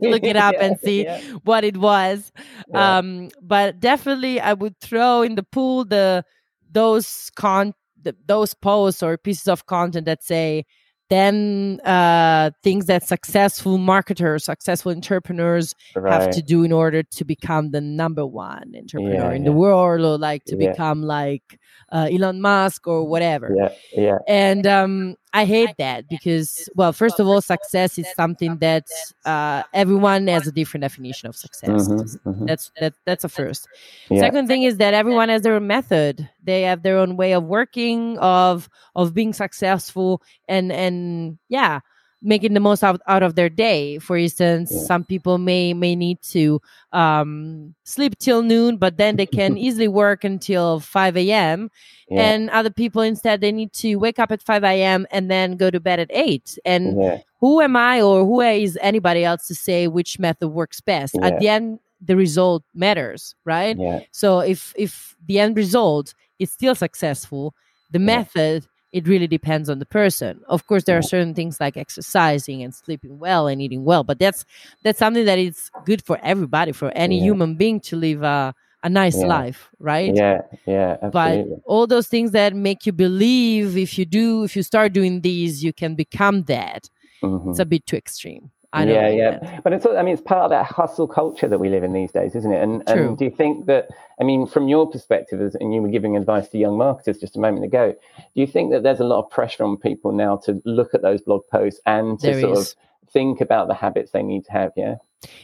look it up Yeah, and see yeah. what it was. Yeah. Um but definitely I would throw in the pool the those con the, those posts or pieces of content that say than uh, things that successful marketers, successful entrepreneurs have to do in order to become the number one entrepreneur Yeah, in the world, or like to Yeah. become like uh, Elon Musk or whatever. Yeah, yeah, And um, I hate that because, well, first of all, success is something that uh, everyone has a different definition of success. Mhm, mhm. That's that. That's a first. yeah. Second thing is that everyone has their own method. They have their own way of working, of of being successful, and and yeah, making the most out, out of their day. For instance, some people may may need to um, sleep till noon, but then they can easily work until five a.m. yeah. And other people instead they need to wake up at five a.m. and then go to bed at eight. And yeah, who am I or who is anybody else to say which method works best? Yeah. At the end, the result matters, right? So if if the end result is still successful, the method it really depends on the person. Of course, there are certain things like exercising and sleeping well and eating well, but that's that's something that is good for everybody, for any Yeah. human being to live a a nice Yeah. life, right? yeah, yeah, But all those things that make you believe if you do, if you start doing these, you can become that. Mhm. It's a bit too extreme. I don't yeah, yeah. But it's I mean it's part of that hustle culture that we live in these days, isn't it? And and do you think that I mean from your perspective, as and you were giving advice to young marketers just a moment ago, do you think that there's a lot of pressure on people now to look at those blog posts and to There sort is. of think about the habits they need to have? Yeah.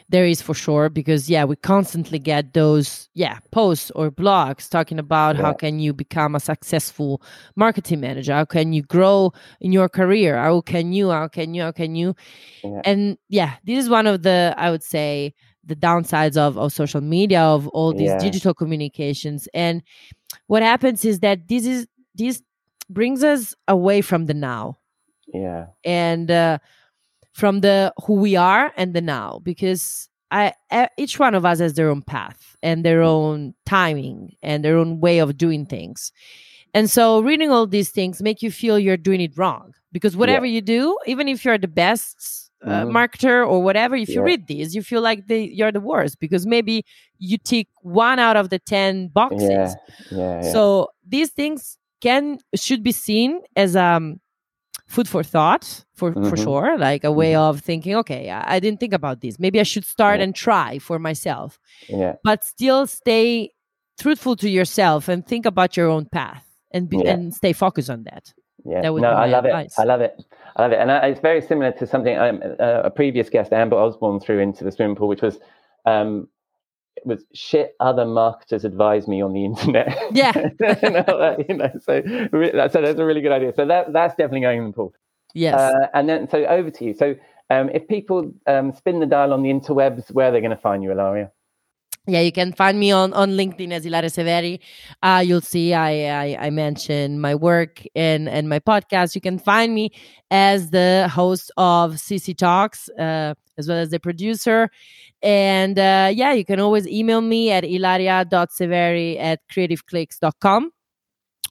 There is for sure because yeah, we constantly get those yeah posts or blogs talking about how can you become a successful marketing manager, how can you grow in your career, how can you, how can you, how can you, Yeah. and yeah, this is one of the I would say the downsides of of social media of all these Yeah. digital communications and what happens is that this is this brings us away from the now Yeah. and uh, from the who we are and the now because I, each one of us has their own path and their own timing and their own way of doing things and so reading all these things make you feel you're doing it wrong because whatever you do even if you're the best uh, Mhm. marketer or whatever if you read these you feel like they, you're the worst because maybe you tick one out of the 10 boxes Yeah. Yeah. yeah. so these things can should be seen as um food for thought for for Mhm. sure like a way of thinking okay I, I didn't think about this maybe i should start Yeah. and try for myself yeah. but still stay truthful to yourself and think about your own path and be, Yeah. and stay focused on that Yeah, That would no, be I love advice. it. I love it. I love it, and uh, it's very similar to something um, uh, a previous guest, Amber Osborne, threw into the swimming pool, which was, um, it was shit. Other marketers advise me on the internet. Yeah. you, know, uh, you know, so so that's a really good idea. So that that's definitely going in the pool. yes Uh, and then so over to you. So um, if people um, spin the dial on the interwebs, where are they going to find you, Ilaria? Yeah you can find me on on linkedin as ilaria severi. Uh you'll see i i, I mention my work and and my podcast. You can find me as the host of cc talks uh as well as the producer. And uh yeah you can always email me at ilaria.severi at creativeclicks.com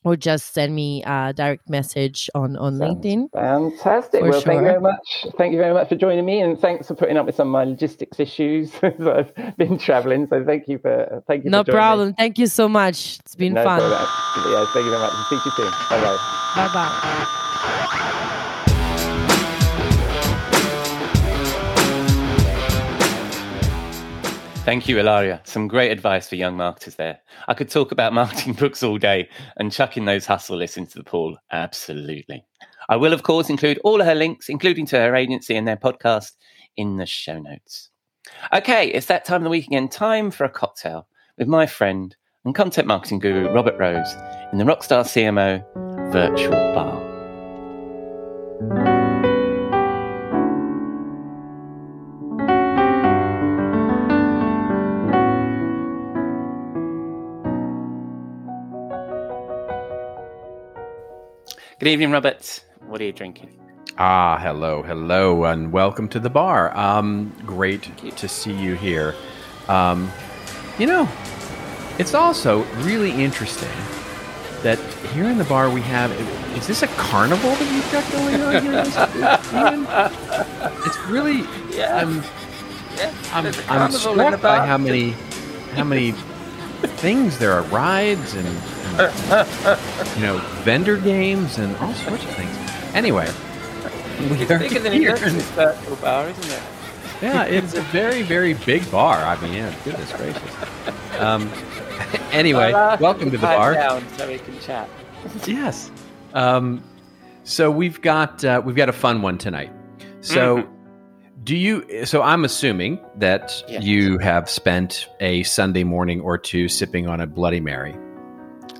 or just send me a direct message on on Sounds linkedin Fantastic. Well, thank you very much. Thank you very much for joining me, and thanks for putting up with some of my logistics issues as I've been traveling. So thank you for thank you. no joining me. problem thank you so much it's been No fun problem. Yeah, thank you very much. See you soon. Bye bye. bye bye Thank you, Ilaria. Some great advice for young marketers there. I could talk about marketing books all day and chucking those hustle lists into the pool. Absolutely. I will, of course, include all of her links, including to her agency and their podcast, in the show notes. Okay, it's that time of the week again. Time for a cocktail with my friend and content marketing guru, Robert Rose, in the Rockstar CMO virtual bar. Good evening, Robert. What are you drinking? Ah, hello, hello, and welcome to the bar. Um, great to see you here. Um, you know, it's also really interesting that here in the bar we have. Is this a carnival that you've got going on here? It's really. Yeah. I'm, Yeah, I'm, I'm carnival in the struck by how many, how many things there are rides and you know vendor games and all sorts of things. Anyway, We are Bigger than here. bar, isn't it? Yeah, it's a very, very big bar. I mean, yeah, goodness gracious. Um, anyway, I'll welcome to the bar. Down so we can chat. Yes. Um, so we've got uh, we've got a fun one tonight. So, Mhm. do you? So I'm assuming that you have spent a Sunday morning or two sipping on a Bloody Mary,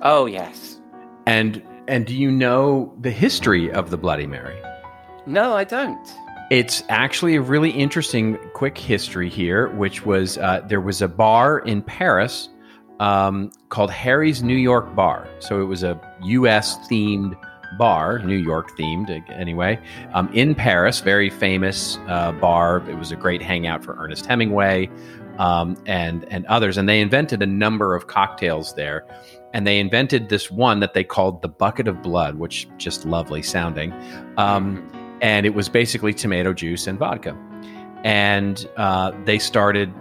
Oh yes. and and do you know the history of the Bloody Mary? No, I don't. It's actually a really interesting quick history here, which was uh, there was a bar in Paris um, called Harry's New York Bar. So it was a U.S. themed bar, New York themed uh, anyway, um, in Paris. Very famous uh, bar. It was a great hangout for Ernest Hemingway um, and and others. And they invented a number of cocktails there. And they invented this one that they called the Bucket of Blood, which just lovely sounding. Um, and it was basically tomato juice and vodka. And uh, they started,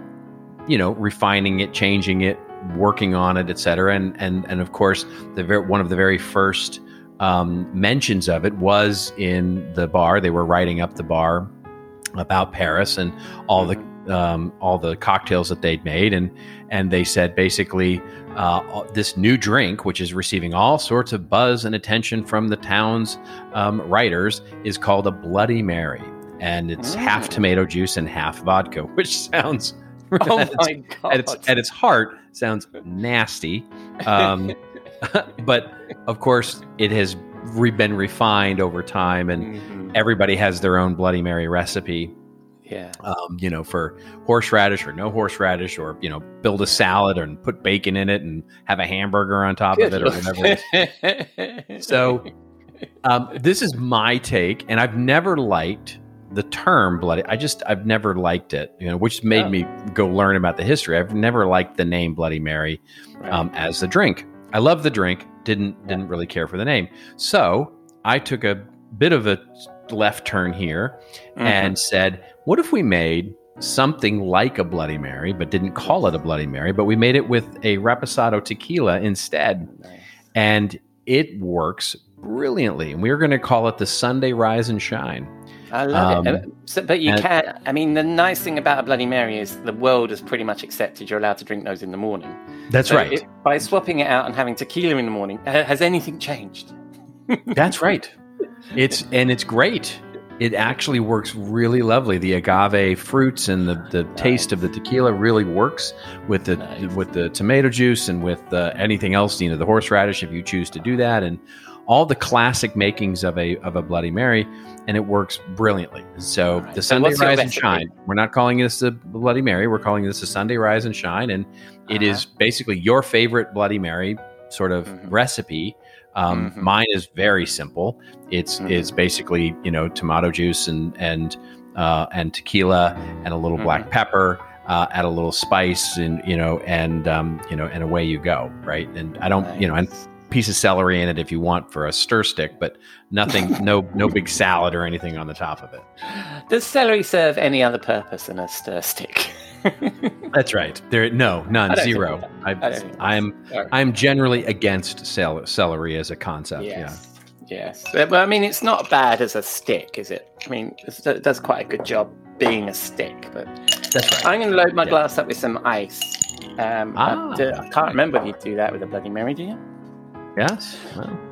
you know, refining it, changing it, working on it, et cetera. And and and of course, the ver- one of the very first um, mentions of it was in the bar. They were writing up the bar about Paris and all the um, all the cocktails that they'd made, and and they said basically uh, this new drink, which is receiving all sorts of buzz and attention from the town's um, writers, is called a Bloody Mary, and it's half Mm. tomato juice and half vodka, which sounds Oh at its- god. at its at its heart sounds nasty. Um, but of course, it has re- been refined over time, and Mhm. everybody has their own Bloody Mary recipe Yeah. um, you know, for horseradish or no horseradish, or you know, build a salad and put bacon in it and have a hamburger on top of it or whatever. So, um, this is my take, and I've never liked the term bloody. I just I've never liked it, you know, which made Oh. me go learn about the history. I've never liked the name Bloody Mary Right. um, as the drink. I love the drink, didn't didn't really care for the name. So I took a bit of a left turn here Mhm. and said, "What if we made something like a Bloody Mary, but didn't call it a Bloody Mary, but we made it with a Reposado tequila instead, and it works brilliantly. And we're going to call it the Sunday Rise and Shine. I love it. Um, Uh, So, but you and- can. I mean, the nice thing about a Bloody Mary is the world has pretty much accepted you're allowed to drink those in the morning. That's So right. it- by swapping it out and having tequila in the morning, has anything changed? That's right. It's and it's great. It actually works really lovely. The agave fruits and the, the taste of the tequila really works with the Nice. with the tomato juice and with uh, anything else. You know, the horseradish if you choose to do that, and all the classic makings of a of a Bloody Mary, and it works brilliantly. So Right. the Sunday your Rise and? Shine. We're not calling this a Bloody Mary. We're calling this a Sunday Rise and Shine, and it Uh-huh. is basically your favorite Bloody Mary sort of Mhm. recipe. Um, Mhm. Mine is very simple. It's Mhm. it's basically you know tomato juice and and uh, and tequila and a little Mm-hmm. black pepper. Uh, add a little spice and you know and um, you know and away you go right and I don't you know and Nice. piece of celery in it if you want for a stir stick but nothing no no big salad or anything on the top of it. Does celery serve any other purpose than a stir stick? That's right. There no none zero. I, I I'm. I'm generally against cel- celery as a concept. Yeah. Yes. Yes. But, well, I mean, it's not bad as a stick, is it? I mean, it does quite a good job being a stick. But That's right. I'm going to load my Yeah. glass up with some ice. Um, Ah. I, do- I can't remember if you do that with a Bloody Mary, do you? Yes.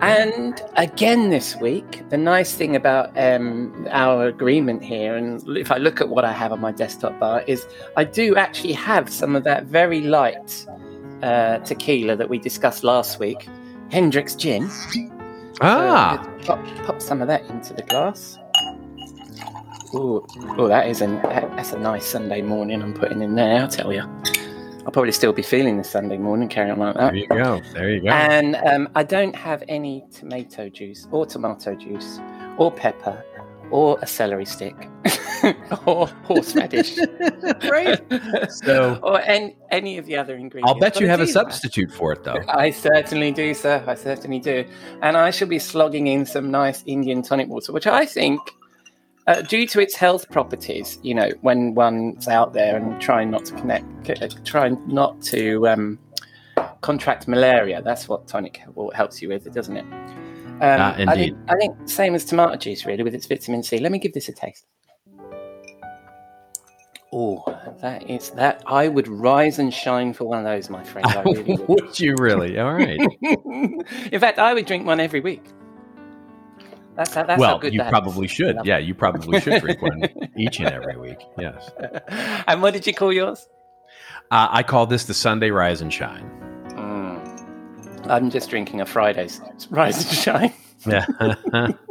And again this week, the nice thing about um, our agreement here, and if I look at what I have on my desktop bar, is I do actually have some of that very light uh, tequila that we discussed last week, Hendrick's Gin. ah. So pop, pop some of that into the glass. Oh, that is a that's a nice Sunday morning I'm putting in there. I'll tell you, I'll probably still be feeling this Sunday morning, carry on like that. There you go. There you go. And um, I don't have any tomato juice or tomato juice or pepper or a celery stick or horseradish. Great. So- or any, any of the other ingredients. I'll bet But you I have a do substitute for it, though. I certainly do, sir. I certainly do. And I shall be slogging in some nice Indian tonic water, which I think, uh, due to its health properties, you know, when one's out there and trying not to connect, uh, trying not to um, contract malaria, that's what tonic helps you with, doesn't it? Um, Ah, I think, indeed. I think same as tomato juice, really, with its vitamin C. Let me give this a taste. Oh, that is that. I would rise and shine for one of those, my friend. I really would. Would you really? All right. In fact, I would drink one every week. That's how, that's well, you that is. probably should. Yeah, you probably should drink one each and every week. Yes. and what did you call yours? Uh, I call this the Sunday Rise and Shine. Mm. I'm just drinking a Friday's Rise and Shine. Yeah.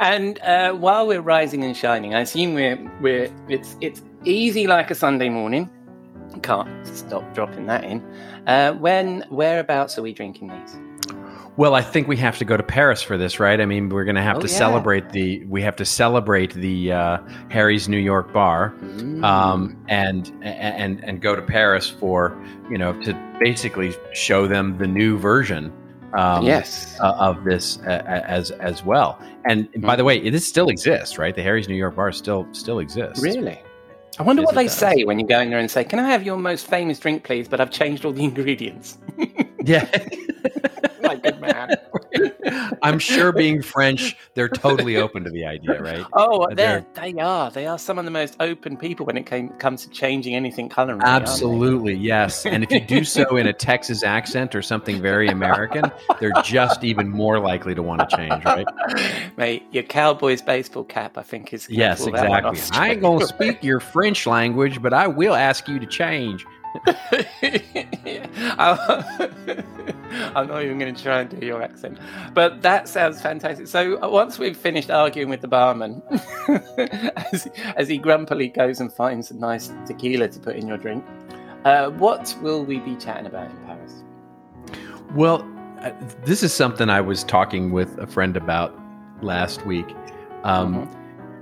And uh, while we're rising and shining, I assume we're we're it's it's easy like a Sunday morning. Can't stop dropping that in. Uh, when whereabouts are we drinking these? Well, I think we have to go to Paris for this, right? I mean, we're going to have Oh, to yeah. celebrate the we have to celebrate the uh, Harry's New York bar. Mm. um, and and and go to Paris for you know to basically show them the new version um, yes. uh, of this uh, as as well. And by the way, it still exists, right? The Harry's New York bar still still exists. Really? I wonder what they does. say when you go in there and say, "Can I have your most famous drink, please?" But I've changed all the ingredients. Yeah. Good man. I'm sure being French, they're totally open to the idea, right? Oh, Uh, they're, they are. They are some of the most open people when it came, comes to changing anything colouring. Absolutely, yes. And if you do so in a Texas accent or something very American, they're just even more likely to want to change, right? Mate, your Cowboys baseball cap, I think, is. Yes, pull that one exactly. I ain't gonna speak your French language, but I will ask you to change. I'm I'm not even going to try and do your accent, but that sounds fantastic. So uh, once we've finished arguing with the barman, as, as he grumpily goes and finds a nice tequila to put in your drink, uh, what will we be chatting about in Paris? Well, uh, this is something I was talking with a friend about last week. Um,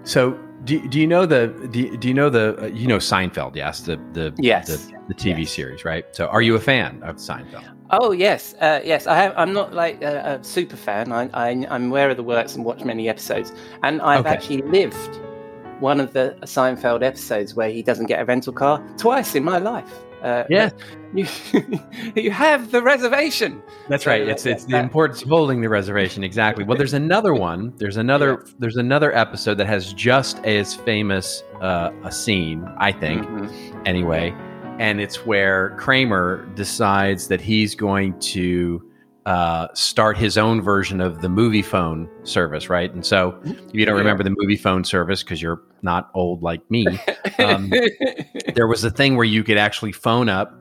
So, do, do you know the do, do you know the uh, you know Seinfeld? Yes, the the Yes. the, the TV Yes. series, right? So, are you a fan of Seinfeld? Oh yes, uh, yes. I have, I'm not like a, a super fan. I, I, I'm aware of the works and watched many episodes, and I've Okay. actually lived one of the Seinfeld episodes where he doesn't get a rental car twice in my life. Uh, Yeah. you, you have the reservation. That's right. yeah, It's it's the importance of holding the reservation. Exactly. Well, there's another one. There's another. There's another episode that has just as famous uh, a scene, I think, Mhm. anyway, and it's where Kramer decides that he's going to uh, start his own version of the Moviefone service, right? And so, if you don't Yeah. remember the Moviefone service because you're not old like me, um, there was a thing where you could actually phone up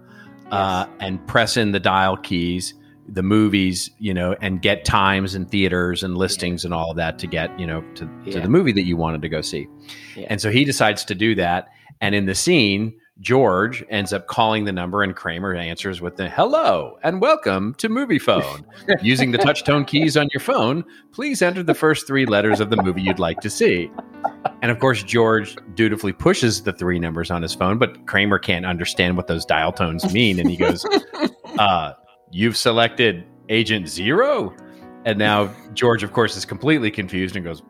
uh, and press in the dial keys, the movies, you know, and get times and theaters and listings and all of that to get, you know, to, to Yeah. the movie that you wanted to go see. Yeah. And so he decides to do that. And in the scene, George ends up calling the number, and Kramer answers with the "Hello and welcome to Moviefone." Using the touch tone keys on your phone, please enter the first three letters of the movie you'd like to see. And of course, George dutifully pushes the three numbers on his phone, but Kramer can't understand what those dial tones mean. And he goes, uh, You've selected Agent Zero? And now George, of course, is completely confused and goes,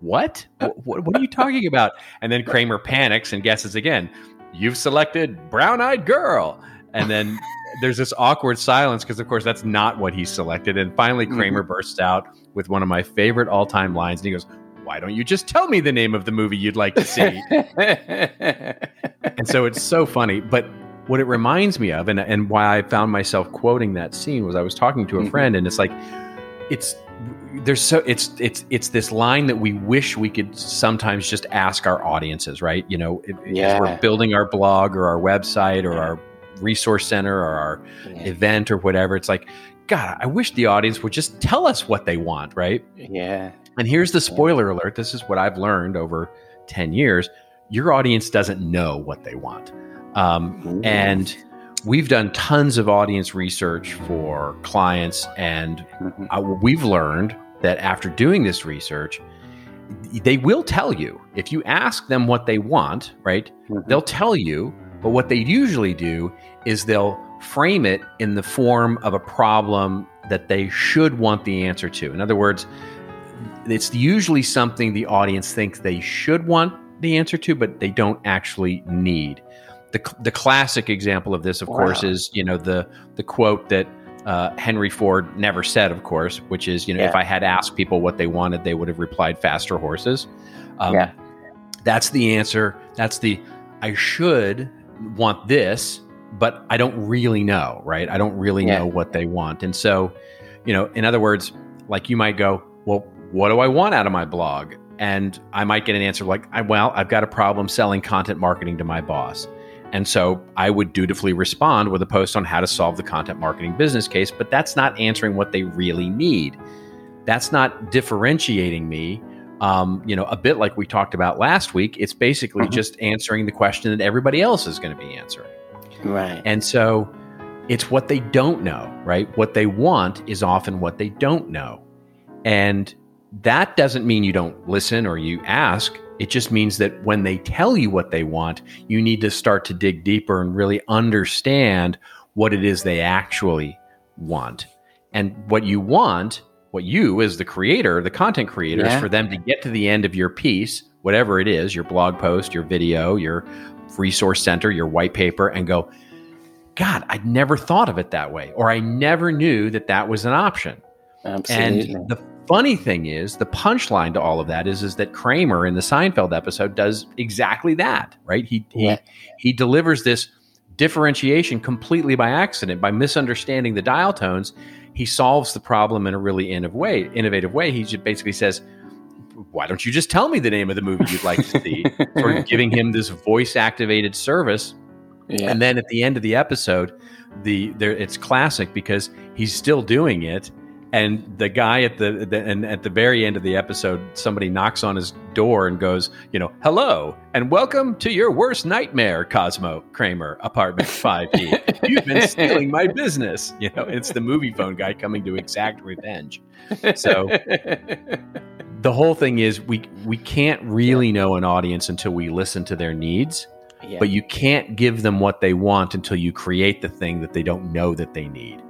What? What, what are you talking about? And then Kramer panics and guesses again, You've selected Brown Eyed Girl. And then there's this awkward silence because, of course, that's not what he selected. And finally, Kramer bursts out with one of my favorite all time lines. And he goes, Why don't you just tell me the name of the movie you'd like to see? and so it's so funny. But what it reminds me of, and, and why I found myself quoting that scene, was I was talking to a Mhm. friend, and it's like, it's there's so it's it's it's this line that we wish we could sometimes just ask our audiences, right? You know, if, if we're building our blog or our website or our resource center or our yeah. event or whatever, it's like, God, I wish the audience would just tell us what they want, right? yeah. And here's the spoiler alert. This is what I've learned over 10 years. Your audience doesn't know what they want. Um, and we've done tons of audience research for clients, and Mhm. uh, we've learned that after doing this research, they will tell you. If you ask them what they want, right, Mhm. they'll tell you. But what they usually do is they'll frame it in the form of a problem that they should want the answer to. In other words, it's usually something the audience thinks they should want the answer to, but they don't actually need. The, the classic example of this, of Wow. course, is you know the the quote that uh, Henry Ford never said, of course, which is, you know, if I had asked people what they wanted, they would have replied faster horses. Um, Yeah. That's the answer. That's the, I should want this, but I don't really know, right? I don't really Yeah. know what they want. And so, you know, in other words, like you might go, well, what do I want out of my blog? And I might get an answer like, I, well, I've got a problem selling content marketing to my boss. And so I would dutifully respond with a post on how to solve the content marketing business case, but that's not answering what they really need. That's not differentiating me. Um, you know, a bit like we talked about last week, it's basically Mhm. just answering the question that everybody else is going to be answering. Right. And so it's what they don't know, right? What they want is often what they don't know. And that doesn't mean you don't listen or you ask. It just means that when they tell you what they want, you need to start to dig deeper and really understand what it is they actually want. And what you want, what you as the creator, the content creator, is for them to get to the end of your piece, whatever it is, your blog post, your video, your resource center, your white paper, and go, God, I'd never thought of it that way, or I never knew that that was an option. Absolutely. And the funny thing is, the punchline to all of that is, is that Kramer in the Seinfeld episode does exactly that, right? He he he delivers this differentiation completely by accident, by misunderstanding the dial tones. He solves the problem in a really innovative way. Innovative way. He just basically says, "Why don't you just tell me the name of the movie you'd like to see?" sort of giving him this voice activated service yeah. and then at the end of the episode, the there it's classic because he's still doing it, and the guy at the, the and at the very end of the episode, somebody knocks on his door and goes, you know, hello and welcome to your worst nightmare, Cosmo Kramer, apartment five E. You've been stealing my business. You know, it's the Moviefone guy coming to exact revenge. So the whole thing is we we can't really know an audience until we listen to their needs yeah. but you can't give them what they want until you create the thing that they don't know that they need.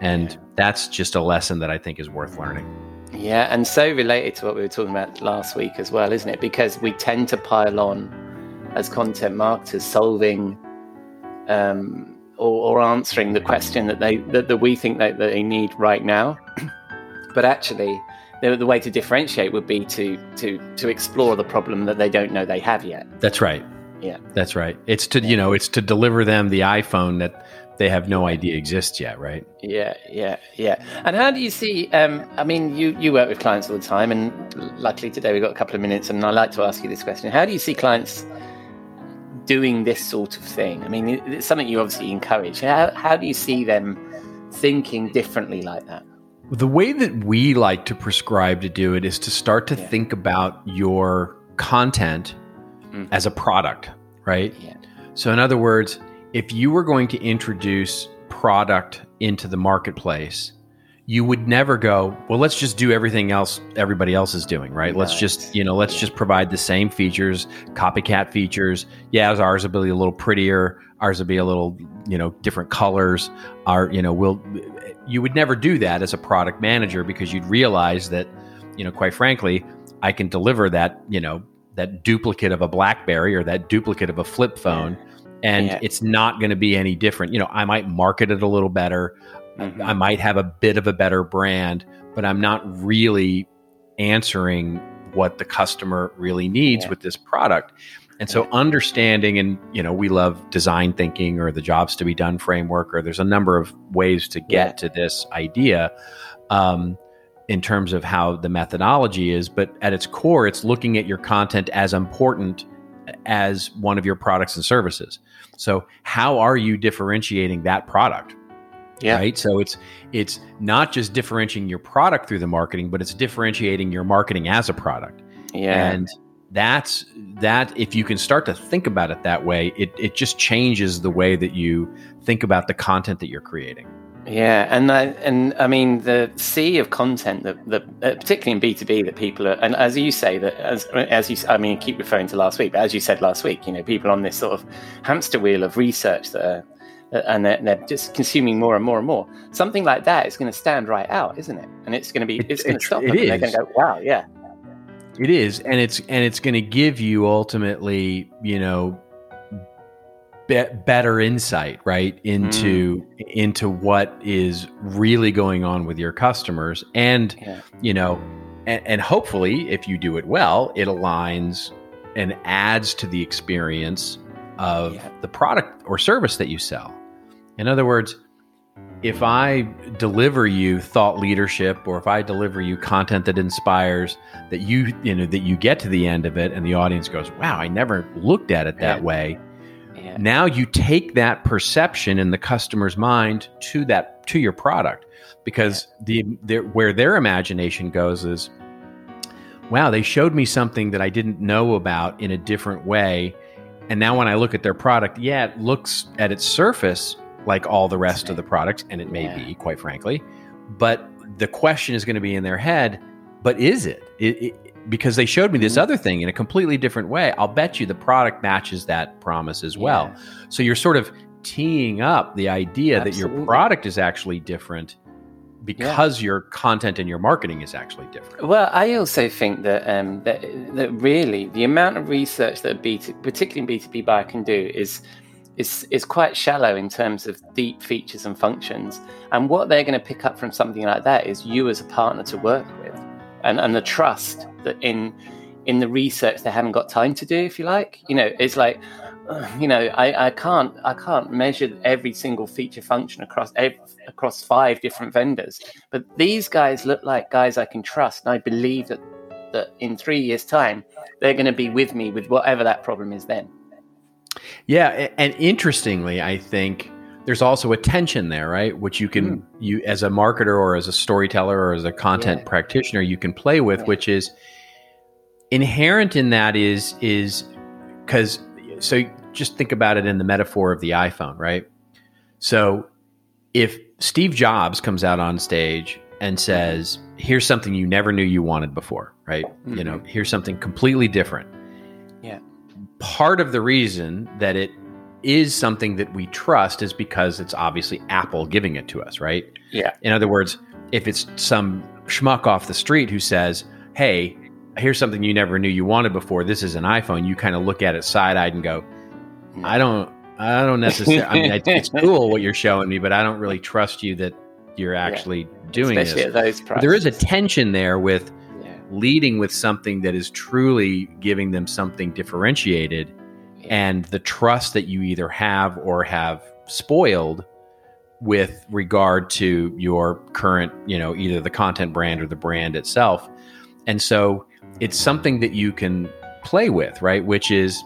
And that's just a lesson that I think is worth learning. Yeah, and so related to what we were talking about last week as well, isn't it? Because we tend to pile on as content marketers, solving um, or, or answering the question that they that, that we think that, that they need right now. but actually, the, the way to differentiate would be to to to explore the problem that they don't know they have yet. That's right. Yeah. That's right. It's to, you know, it's to deliver them the iPhone that they have no idea exists yet, right? Yeah, yeah, yeah. And how do you see? Um, I mean, you you work with clients all the time, and luckily today we've got a couple of minutes, and I like to ask you this question: How do you see clients doing this sort of thing? I mean, it's something you obviously encourage. How how do you see them thinking differently like that? The way that we like to prescribe to do it is to start to Yeah. think about your content Mhm. as a product, right? Yeah. So, in other words, if you were going to introduce product into the marketplace, you would never go, well, let's just do everything else everybody else is doing, right? Let's just, you know, let's just provide the same features, copycat features. Yeah, ours will be a little prettier, ours will be a little, you know, different colors. Our, you know, we'll, you would never do that as a product manager because you'd realize that, you know, quite frankly, I can deliver that, you know, that duplicate of a BlackBerry or that duplicate of a flip phone, and Yeah. it's not going to be any different. You know, I might market it a little better. Mhm. I might have a bit of a better brand, but I'm not really answering what the customer really needs Yeah. with this product. And so understanding and you know we love design thinking or the jobs to be done framework or there's a number of ways to get Yeah. to this idea um, in terms of how the methodology is but at its core it's looking at your content as important as one of your products and services. So how are you differentiating that product? Yeah. Right. So it's it's not just differentiating your product through the marketing, but it's differentiating your marketing as a product. Yeah. And that's that if you can start to think about it that way, it, it just changes the way that you think about the content that you're creating. Yeah, and I, and I mean the sea of content that, that uh, particularly in B two B that people are, and as you say that as as you, I mean, keep referring to last week, but as you said last week, you know, people on this sort of hamster wheel of research that are, uh, and they're, they're just consuming more and more and more. Something like that is going to stand right out, isn't it? And it's going to be, It- it's going to stop it them. and They're going to go, wow, yeah, It is, and it's and it's going to give you ultimately, you know, be- better insight, right, into mm. into what is really going on with your customers, and Yeah. you know, and, and hopefully, if you do it well, it aligns and adds to the experience of Yeah. the product or service that you sell. In other words, if I deliver you thought leadership or if I deliver you content that inspires that you you know that you get to the end of it and the audience goes, "Wow, I never looked at it that Yeah. way." Yeah. Now you take that perception in the customer's mind to that to your product because the, the where their imagination goes is wow, they showed me something that I didn't know about in a different way. And now when I look at their product, yeah, it looks at its surface like all the rest of the products, and it may Yeah. be, quite frankly. But the question is going to be in their head, but is it? it, it because they showed me this Mhm. other thing in a completely different way. I'll bet you the product matches that promise as well. So you're sort of teeing up the idea that your product is actually different because your content and your marketing is actually different. Well, I also think that um, that, that really the amount of research that a B, particularly in B two B buyer, can do is is is quite shallow in terms of deep features and functions. And what they're going to pick up from something like that is you as a partner to work with, and and the trust that in in the research they haven't got time to do, if you like. You know, it's like. You know, I, I can't I can't measure every single feature function across ev- across five different vendors, but these guys look like guys I can trust, and I believe that that in three years' time they're going to be with me with whatever that problem is then. Yeah, and interestingly, I think there's also a tension there, right? Which you can hmm. you as a marketer or as a storyteller or as a content Yeah. practitioner you can play with, Yeah. which is inherent in that is is because so just think about it in the metaphor of the iPhone, right? So if Steve Jobs comes out on stage and hmm. says, "Here's something you never knew you wanted before," right? You know, hmm. here's something completely different. Yeah. Part of the reason that it is something that we trust is because it's obviously Apple giving it to us, right? Yeah. In other words, if it's some schmuck off the street who says, "Hey, here's something you never knew you wanted before. This is an iPhone." You kind of look at it side-eyed and go, "I don't I don't necessarily I mean, it's, cool what you're showing me, but I don't really trust you that you're actually doing Especially this." at those prices. there is a tension there with yeah. leading with something that is truly giving them something differentiated and the trust that you either have or have spoiled with regard to your current, you know, either the content brand or the brand itself. And so it's something that you can play with, right? Which is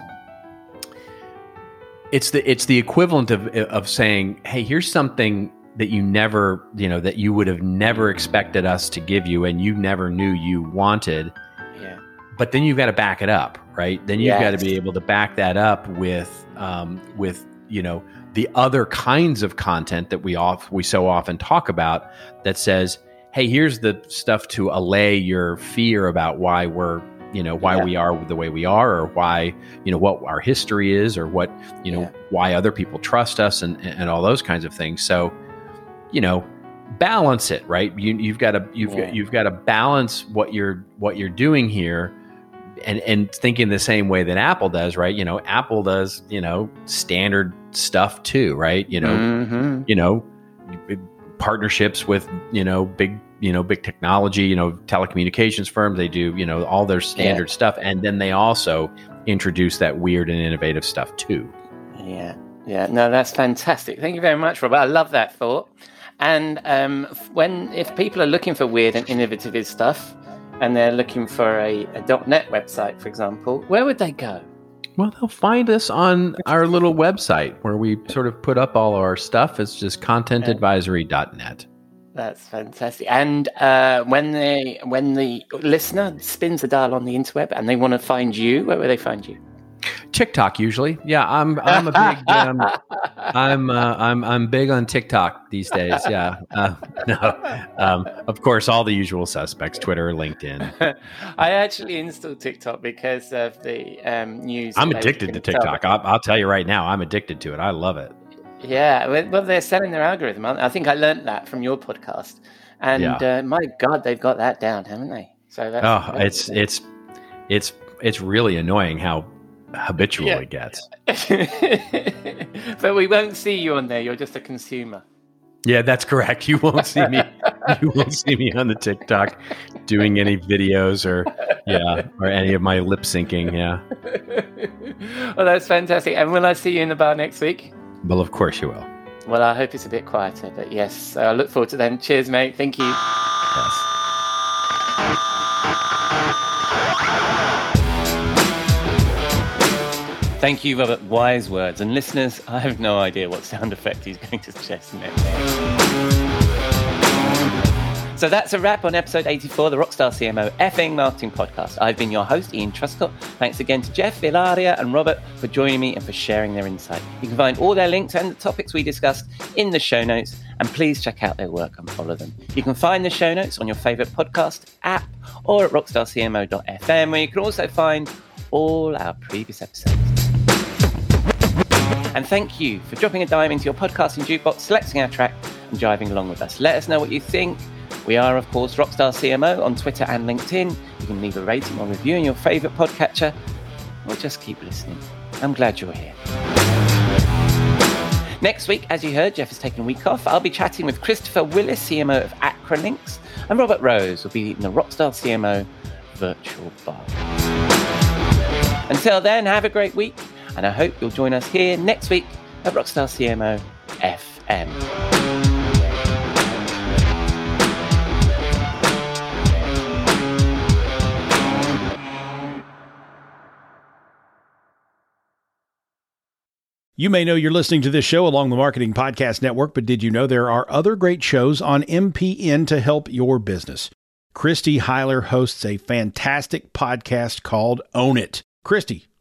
it's the it's the equivalent of of saying, "Hey, here's something that you never, you know, that you would have never expected us to give you and you never knew you wanted." But then you've got to back it up, right? Then you've got to be able to back that up with um, with you know the other kinds of content that we off we so often talk about that says, hey, here's the stuff to allay your fear about why we're you know why Yeah. we are the way we are or why you know what our history is or what you know Yeah. why other people trust us and and all those kinds of things. So you know balance it right you, you've got to you've Yeah. got you've got to balance what you're what you're doing here and and thinking the same way that apple does right you know apple does you know standard stuff too right you know Mhm. you know partnerships with you know big you know big technology you know telecommunications firms they do you know all their standard stuff and then they also introduce that weird and innovative stuff too Yeah, yeah. No, that's fantastic. Thank you very much, Robert. I love that thought. And um, when if people are looking for weird and innovative stuff, and they're looking for a, a .NET website, for example, where would they go? Well, they'll find us on our little website where we sort of put up all our stuff. It's just contentadvisory.net. That's fantastic. And uh, when they when the listener spins the dial on the interweb and they want to find you, where will they find you? TikTok usually. Yeah, I'm I'm a big um, I'm uh, I'm I'm big on TikTok these days. Yeah. Uh, no. Um, of course all the usual suspects, Twitter, LinkedIn. I actually installed TikTok because of the um, news. I'm addicted to TikTok. I'll, I'll tell you right now, I'm addicted to it. I love it. Yeah, well, they're selling their algorithm. aren't they? I think I learned that from your podcast, and Yeah. uh, my God, they've got that down, haven't they? So that's Oh, that's- it's it's it's it's really annoying how habitually gets. but we won't see you on there. You're just a consumer. Yeah, that's correct. You won't see me. you won't see me on the TikTok doing any videos or yeah, or any of my lip syncing. Yeah. well, that's fantastic. And will I see you in the bar next week? Well, of course you will. Well, I hope it's a bit quieter, but yes, I look forward to them. Cheers, mate. Thank you. Yes. Thank you, Robert. Wise words. And listeners, I have no idea what sound effect he's going to suggest next. So that's a wrap on episode 84 of the Rockstar CMO effing marketing podcast. I've been your host, Ian Truscott. Thanks again to Jeff, Ilaria, and Robert for joining me and for sharing their insight. You can find all their links and the topics we discussed in the show notes, and please check out their work and follow them. You can find the show notes on your favorite podcast app or at rockstarcmo.fm, where you can also find all our previous episodes. And thank you for dropping a dime into your podcasting jukebox, selecting our track, and driving along with us. Let us know what you think. We are, of course, Rockstar CMO on Twitter and LinkedIn. You can leave a rating or review in your favourite podcatcher, or just keep listening. I'm glad you're here. Next week, as you heard, Jeff is taking a week off. I'll be chatting with Christopher Willis, CMO of Acrolinx, and Robert Rose will be in the Rockstar CMO virtual bar. Until then, have a great week, and I hope you'll join us here next week at Rockstar CMO FM. You may know you're listening to this show along the Marketing Podcast Network, but did you know there are other great shows on MPN to help your business? Christy Heiler hosts a fantastic podcast called Own It. Christy,